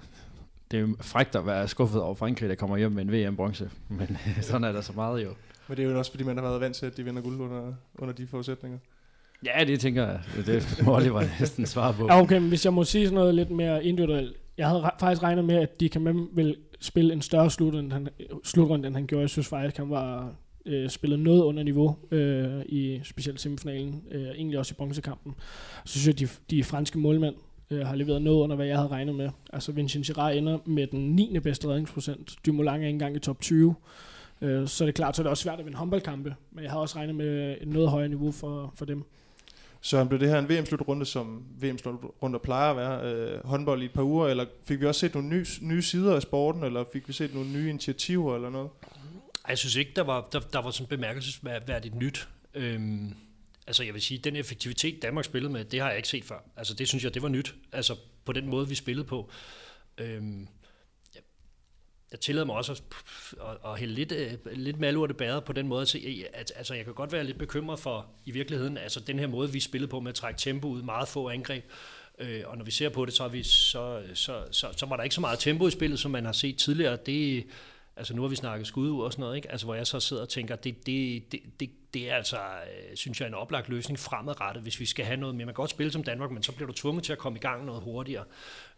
det er frægt at være skuffet over Frankrig, der kommer hjem med en VM-bronze. Men sådan er der så meget jo. Men det er jo også, fordi man har været vant til, at de vinder guld under, under de forudsætninger. Ja, det tænker jeg. Det må Oliver næsten svare på. Ja, okay, men hvis jeg må sige sådan noget lidt mere individuelt. Jeg havde faktisk regnet med, at Dikemem ville spille en større slutrunde, end han, slutrunde, end han gjorde. Jeg synes faktisk, han var øh, spillet noget under niveau øh, i specielt semifinalen, øh, egentlig også i bronzekampen. Så synes jeg, at de, de franske målmænd øh, har leveret noget under, hvad jeg havde regnet med. Altså Vincent Girard ender med den 9. bedste redningsprocent. Dumoulin er ikke engang i top 20. Øh, så er det klart, så er det også svært at vinde håndboldkampe, men jeg havde også regnet med et noget højere niveau for, for dem. Så blev det her en VM-slutrunde, som VM-slutrunde plejer at være, øh, håndbold i et par uger, eller fik vi også set nogle nye, nye sider af sporten, eller fik vi set nogle nye initiativer eller noget? Jeg synes ikke, der var, der, der var sådan bemærkelsesværdigt nyt. Øhm, altså jeg vil sige, den effektivitet, Danmark spillede med, det har jeg ikke set før. Altså det synes jeg, det var nyt. Altså på den måde, vi spillede på. Øhm, jeg tillader mig også at, at, at hælde lidt, øh, lidt malurte bæret på den måde, at, at altså, jeg kan godt være lidt bekymret for i virkeligheden, altså den her måde, vi spillede på med at trække tempo ud, meget få angreb, øh, og når vi ser på det, så, vi, så, så, så, så var der ikke så meget tempo i spillet, som man har set tidligere. Det, altså nu har vi snakket skud ud og sådan noget, ikke? Altså, hvor jeg så sidder og tænker, det, det, det, det, det er altså, øh, synes jeg, en oplagt løsning fremadrettet, hvis vi skal have noget mere. Man kan godt spille som Danmark, men så bliver du tvunget til at komme i gang noget hurtigere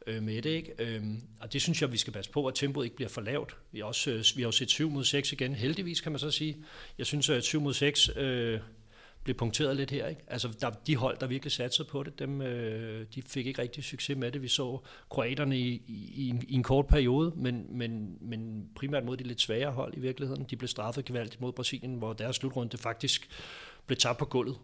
øh, med det. Ikke? Øh, og det synes jeg, vi skal passe på, at tempoet ikke bliver for lavt. Vi har, også, øh, vi har jo set 7 mod 6 igen, heldigvis kan man så sige. Jeg synes, at 7 mod 6 øh, blev punkteret lidt her. Ikke? Altså, der, de hold, der virkelig satsede på det, dem, øh, de fik ikke rigtig succes med det. Vi så kroaterne i, i, i, en, i en kort periode, men, men, men primært mod de lidt svagere hold i virkeligheden. De blev straffet gevaldigt mod Brasilien, hvor deres slutrunde faktisk blev tabt på gulvet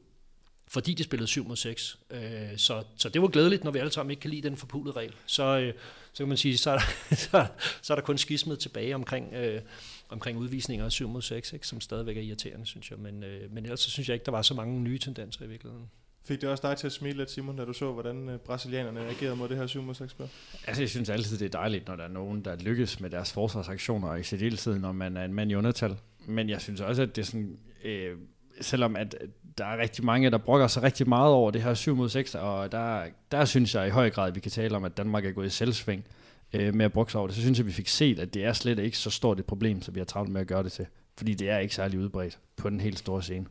fordi de spillede 7 mod 6. Øh, så, så det var glædeligt, når vi alle sammen ikke kan lide den forpulede regel. Så, øh, så kan man sige, så er der, så, så er der kun skismet tilbage omkring, øh, omkring udvisninger af 7 mod 6, ikke, som stadigvæk er irriterende, synes jeg. Men, øh, men ellers så synes jeg ikke, der var så mange nye tendenser i virkeligheden. Fik det også dig til at smile lidt, Simon, da du så, hvordan øh, brasilianerne agerede mod det her 7 mod 6 spil? Altså, jeg synes altid, det er dejligt, når der er nogen, der lykkes med deres forsvarsaktioner, og i særdeleshed, når man er en mand i undertal. Men jeg synes også, at det er sådan... Øh, selvom at der er rigtig mange, der brokker sig rigtig meget over det her 7 mod 6, og der, der synes jeg i høj grad, at vi kan tale om, at Danmark er gået i selvsving øh, med at brokke sig over det. Så synes jeg, at vi fik set, at det er slet ikke så stort et problem, som vi har travlt med at gøre det til. Fordi det er ikke særlig udbredt på den helt store scene.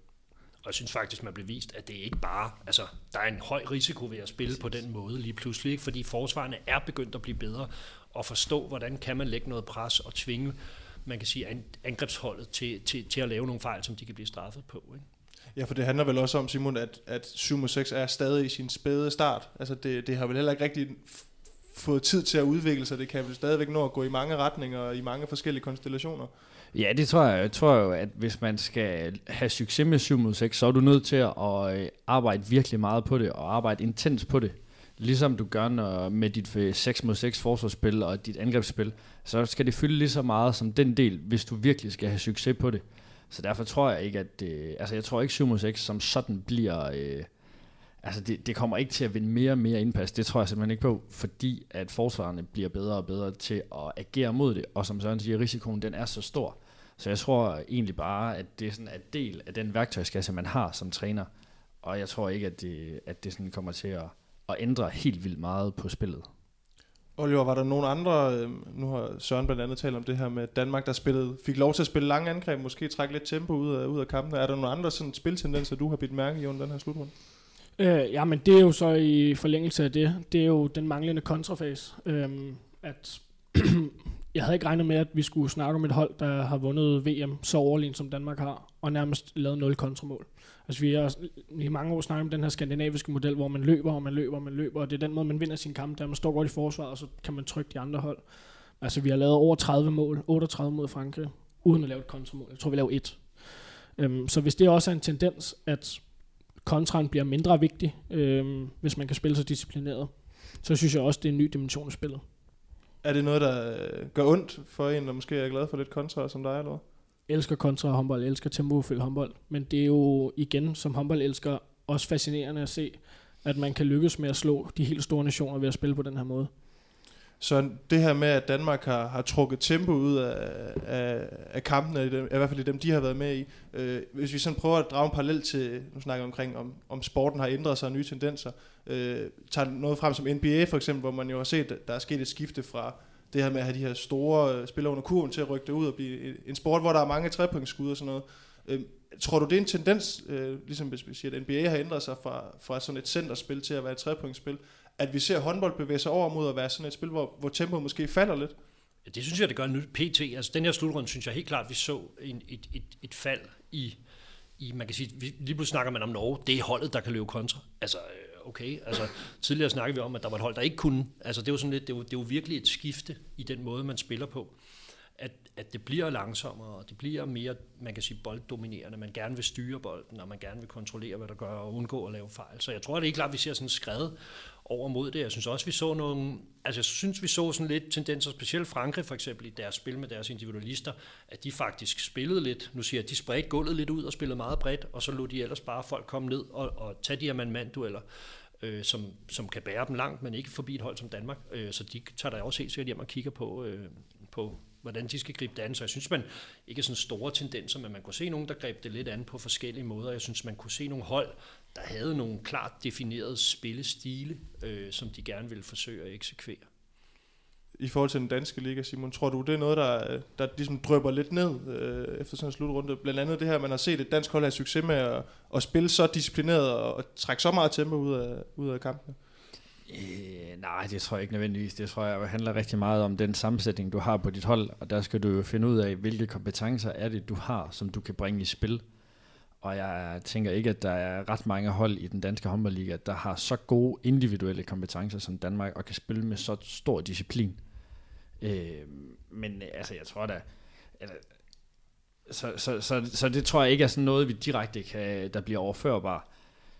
Og jeg synes faktisk, man bliver vist, at det ikke bare, altså der er en høj risiko ved at spille på den måde lige pludselig, ikke? fordi forsvarerne er begyndt at blive bedre og forstå, hvordan kan man lægge noget pres og tvinge, man kan sige, angrebsholdet til, til, til at lave nogle fejl, som de kan blive straffet på. Ikke? Ja, for det handler vel også om, Simon, at, at 7 6 er stadig i sin spæde start. Altså det, det har vel heller ikke rigtig fået tid til at udvikle sig. Det kan vel stadigvæk nå at gå i mange retninger og i mange forskellige konstellationer. Ja, det tror jeg. Jeg tror jo, at hvis man skal have succes med 7 mod 6, så er du nødt til at øh, arbejde virkelig meget på det, og arbejde intens på det. Ligesom du gør når, med dit øh, 6 mod 6 forsvarsspil og dit angrebsspil, så skal det fylde lige så meget som den del, hvis du virkelig skal have succes på det. Så derfor tror jeg ikke, at det, altså jeg tror ikke 7 mod 6 som sådan bliver, øh, altså det, det kommer ikke til at vinde mere og mere indpas, det tror jeg simpelthen ikke på, fordi at forsvarerne bliver bedre og bedre til at agere mod det, og som Søren siger, risikoen den er så stor. Så jeg tror egentlig bare, at det er sådan en del af den værktøjskasse, man har som træner, og jeg tror ikke, at det, at det sådan kommer til at, at ændre helt vildt meget på spillet. Oliver, var der nogen andre, øh, nu har Søren blandt andet talt om det her med Danmark, der spillede, fik lov til at spille lange angreb, måske trække lidt tempo ud af, ud af kampen. Er der nogle andre sådan spiltendenser, du har bidt mærke i under den her slutrunde? Øh, ja, men det er jo så i forlængelse af det, det er jo den manglende kontrafase. Øhm, at jeg havde ikke regnet med, at vi skulle snakke om et hold, der har vundet VM så overlegen som Danmark har, og nærmest lavet nul kontramål. Altså vi har i mange år snakket om den her skandinaviske model, hvor man løber, og man løber, og man løber, og det er den måde, man vinder sin kamp, der man står godt i forsvaret, og så kan man trykke de andre hold. Altså vi har lavet over 30 mål, 38 mod Frankrig, uden at lave et kontramål. Jeg tror, vi laver et. Øhm, så hvis det også er en tendens, at kontraen bliver mindre vigtig, øhm, hvis man kan spille så disciplineret, så synes jeg også, det er en ny dimension af spillet. Er det noget, der øh, gør ondt for en, der måske er glad for lidt kontra som dig, eller hvad? elsker kontra håndbold, elsker tempofyldt håndbold, men det er jo igen, som håndbold elsker, også fascinerende at se, at man kan lykkes med at slå de helt store nationer ved at spille på den her måde. Så det her med, at Danmark har, har trukket tempo ud af, af, af kampene, i, dem, i hvert fald i dem, de har været med i. Øh, hvis vi sådan prøver at drage en parallel til, nu snakker vi omkring, om, om sporten har ændret sig og nye tendenser, øh, tager noget frem som NBA for eksempel, hvor man jo har set, at der er sket et skifte fra det her med at have de her store øh, spillere under kurven til at rykke det ud og blive en sport, hvor der er mange trepointsskud og sådan noget. Øh, tror du, det er en tendens, øh, ligesom hvis vi siger, at NBA har ændret sig fra, fra sådan et centerspil til at være et trepointsspil, at vi ser håndbold bevæge sig over mod at være sådan et spil, hvor, hvor tempoet måske falder lidt? Ja, det synes jeg, det gør nu. PT, altså den her slutrunde, synes jeg helt klart, vi så en, et, et, et fald i, i, man kan sige, lige pludselig snakker man om Norge, det er holdet, der kan løbe kontra. Altså, øh, okay, altså tidligere snakkede vi om, at der var et hold, der ikke kunne. Altså det er jo sådan lidt, det er jo, det er jo virkelig et skifte i den måde, man spiller på. At, at det bliver langsommere, og det bliver mere, man kan sige, bolddominerende. Man gerne vil styre bolden, og man gerne vil kontrollere, hvad der gør, og undgå at lave fejl. Så jeg tror, det er ikke klart, at vi ser sådan skred over mod det. Jeg synes også, vi så nogle, altså jeg synes, vi så sådan lidt tendenser, specielt Frankrig for eksempel i deres spil med deres individualister, at de faktisk spillede lidt, nu siger jeg, de spredte gulvet lidt ud og spillede meget bredt, og så lod de ellers bare folk komme ned og, og tage de her mand-mand-dueller, øh, som, som kan bære dem langt, men ikke forbi et hold som Danmark. Øh, så de tager der også helt sikkert hjem og kigger på, øh, på hvordan de skal gribe det an. Så jeg synes, man ikke er sådan store tendenser, men man kunne se nogen, der greb det lidt an på forskellige måder. Jeg synes, man kunne se nogle hold, der havde nogle klart definerede spillestile, øh, som de gerne ville forsøge at eksekvere. I forhold til den danske liga, Simon, tror du, det er noget, der, der ligesom drøber lidt ned øh, efter sådan en slutrunde? Blandt andet det her, man har set et dansk hold have succes med at, at spille så disciplineret og, og trække så meget tempo ud af, ud af kampene. Øh, nej, det tror jeg ikke nødvendigvis. Det tror jeg handler rigtig meget om den sammensætning, du har på dit hold, og der skal du jo finde ud af, hvilke kompetencer er det, du har, som du kan bringe i spil. Og jeg tænker ikke, at der er ret mange hold i den danske håndboldliga, der har så gode individuelle kompetencer som Danmark, og kan spille med så stor disciplin. Øh, men øh, altså, jeg tror da... Eller, så, så, så, så det tror jeg ikke er sådan noget, vi direkte kan, der bliver overførbar.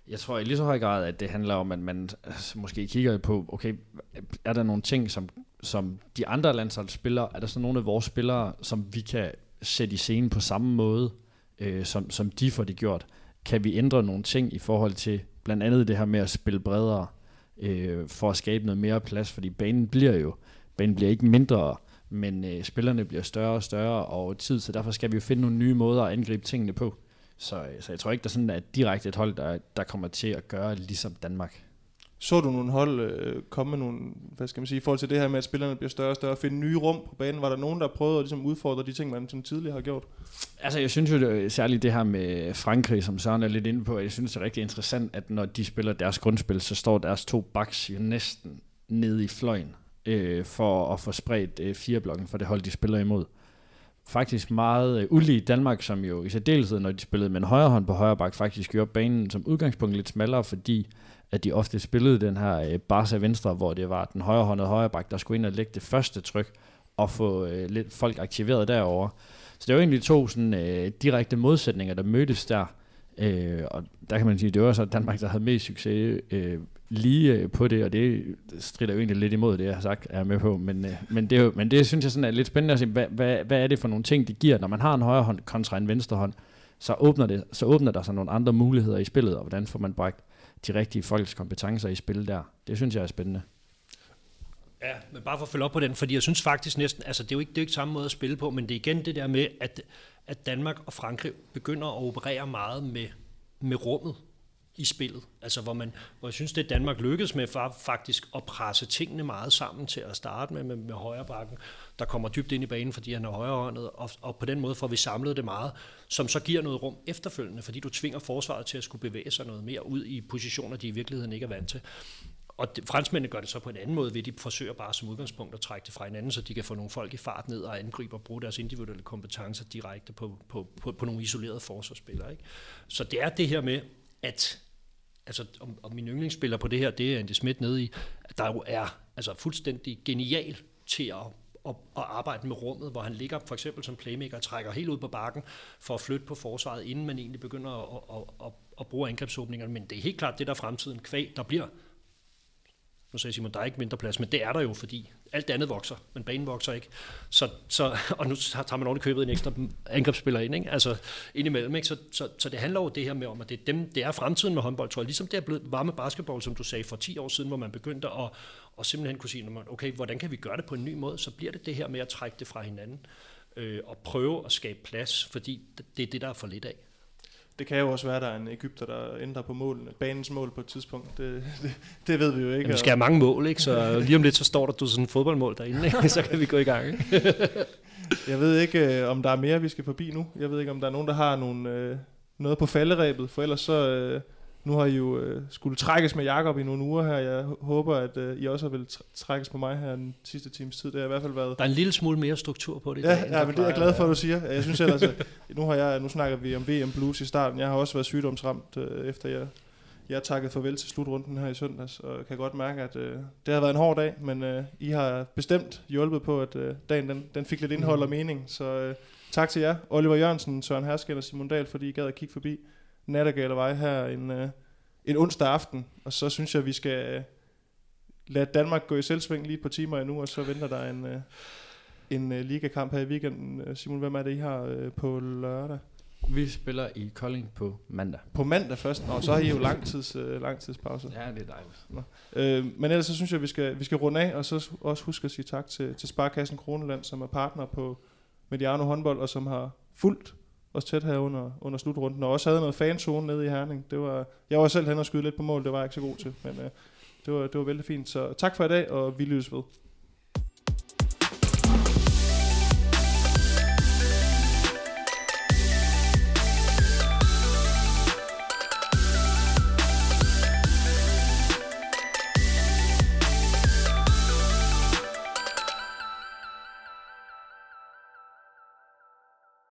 Jeg tror i lige så høj grad, at det handler om, at man altså, måske kigger på, okay, er der nogle ting, som, som de andre landsholdsspillere, er der så nogle af vores spillere, som vi kan sætte i scenen på samme måde, øh, som, som de får det gjort? Kan vi ændre nogle ting i forhold til blandt andet det her med at spille bredere, øh, for at skabe noget mere plads, fordi banen bliver jo, banen bliver ikke mindre, men øh, spillerne bliver større og større over tid, så derfor skal vi jo finde nogle nye måder at angribe tingene på. Så, så jeg tror ikke, der sådan er direkte et hold, der, der kommer til at gøre ligesom Danmark. Så du nogle hold øh, komme med nogle, hvad skal man sige, i forhold til det her med, at spillerne bliver større og større, finde nye rum på banen? Var der nogen, der prøvede at ligesom udfordre de ting, man som tidligere har gjort? Altså jeg synes jo det, særligt det her med Frankrig, som Søren er lidt inde på, at jeg synes det er rigtig interessant, at når de spiller deres grundspil, så står deres to backs jo næsten nede i fløjen øh, for at få spredt øh, fire blokken for det hold, de spiller imod faktisk meget øh, ulig Danmark, som jo i særdeleshed, når de spillede med en højre hånd på højre bak, faktisk gjorde banen som udgangspunkt lidt smallere, fordi at de ofte spillede den her øh, Barca venstre, hvor det var den højre hånd højre bak, der skulle ind og lægge det første tryk og få øh, lidt folk aktiveret derover. Så det var egentlig to sådan, øh, direkte modsætninger, der mødtes der. Øh, og der kan man sige, det var så Danmark, der havde mest succes øh, lige øh, på det, og det strider jo egentlig lidt imod det, jeg har sagt, er med på. Men, øh, men, det, er jo, men det synes jeg sådan er lidt spændende at se, hvad, hvad, hvad er det for nogle ting, det giver, når man har en højre hånd kontra en venstre hånd, så åbner, det, så åbner der sig nogle andre muligheder i spillet, og hvordan får man bragt de rigtige folks kompetencer i spil der. Det synes jeg er spændende. Ja, men bare for at følge op på den, fordi jeg synes faktisk næsten, altså det er jo ikke, det er jo ikke samme måde at spille på, men det er igen det der med, at, at Danmark og Frankrig begynder at operere meget med, med rummet i spillet. Altså hvor, man, hvor jeg synes, det Danmark lykkedes med var faktisk at presse tingene meget sammen til at starte med, med, med højre bakken, der kommer dybt ind i banen, fordi han er højrehåndet, og, og på den måde får vi samlet det meget, som så giver noget rum efterfølgende, fordi du tvinger forsvaret til at skulle bevæge sig noget mere ud i positioner, de i virkeligheden ikke er vant til. Og det, franskmændene gør det så på en anden måde, ved de forsøger bare som udgangspunkt at trække det fra hinanden, så de kan få nogle folk i fart ned og angribe og bruge deres individuelle kompetencer direkte på, på, på, på nogle isolerede forsvarsspillere. Ikke? Så det er det her med, at altså, om, om min yndlingsspiller på det her, det er Andy Schmidt nede i, der jo er altså, fuldstændig genial til at at, at arbejde med rummet, hvor han ligger for eksempel som playmaker og trækker helt ud på bakken for at flytte på forsvaret, inden man egentlig begynder at, at, at, at bruge angrebsåbningerne. Men det er helt klart det, der er fremtiden kvæg. Der bliver nu sagde Simon, der er ikke mindre plads, men det er der jo, fordi alt andet vokser, men banen vokser ikke. Så, så, og nu tager man ordentligt købet en ekstra angrebsspiller ind, ikke? altså indimellem. Ikke? Så, så, så, det handler jo det her med om, at det er, dem, det er fremtiden med håndbold, tror jeg. Ligesom det er blevet varme basketball, som du sagde for 10 år siden, hvor man begyndte at og simpelthen kunne sige, okay, hvordan kan vi gøre det på en ny måde? Så bliver det det her med at trække det fra hinanden øh, og prøve at skabe plads, fordi det er det, der er for lidt af det kan jo også være, at der er en Ægypter, der ændrer på målene, banens mål på et tidspunkt. Det, det, det ved vi jo ikke. Jamen, vi skal have mange mål, ikke? så lige om lidt, så står der du sådan en fodboldmål derinde, ikke? så kan vi gå i gang. Ikke? jeg ved ikke, øh, om der er mere, vi skal forbi nu. Jeg ved ikke, om der er nogen, der har nogle, øh, noget på falderæbet, for ellers så... Øh, nu har I jo øh, skulle trækkes med Jakob i nogle uger her. Jeg håber, at øh, I også vil trækkes på mig her den sidste times tid. Det har i hvert fald været... Der er en lille smule mere struktur på det. Ja, ja men det er jeg glad for, at du siger. Jeg synes ellers, at nu, har jeg, nu snakker vi om VM Blues i starten. Jeg har også været sygdomsramt, øh, efter jeg, jeg takkede farvel til slutrunden her i søndags, og kan godt mærke, at øh, det har været en hård dag, men øh, I har bestemt hjulpet på, at øh, dagen den, den fik lidt indhold og mening. Så øh, tak til jer, Oliver Jørgensen, Søren Hersken og Simon Dahl, fordi I gad at kigge forbi Nattergalevej her en, øh, en onsdag aften. Og så synes jeg, vi skal øh, lade Danmark gå i selvsving lige et par timer endnu, og så venter der en, øh, en øh, ligakamp her i weekenden. Simon, hvem er det, I har øh, på lørdag? Vi spiller i Kolding på mandag. På mandag først. Nå, så har I jo langtids, øh, langtidspause. Ja, det er dejligt. Øh, men ellers så synes jeg, vi skal, vi skal runde af, og så også huske at sige tak til, til Sparkassen Kroneland, som er partner på Mediano håndbold, og som har fulgt også tæt her under, under slutrunden, og også havde noget fanzone nede i Herning. Det var, jeg var selv hen og skyde lidt på mål, det var jeg ikke så god til, men øh, det, var, det var vældig fint. Så tak for i dag, og vi lyttes ved.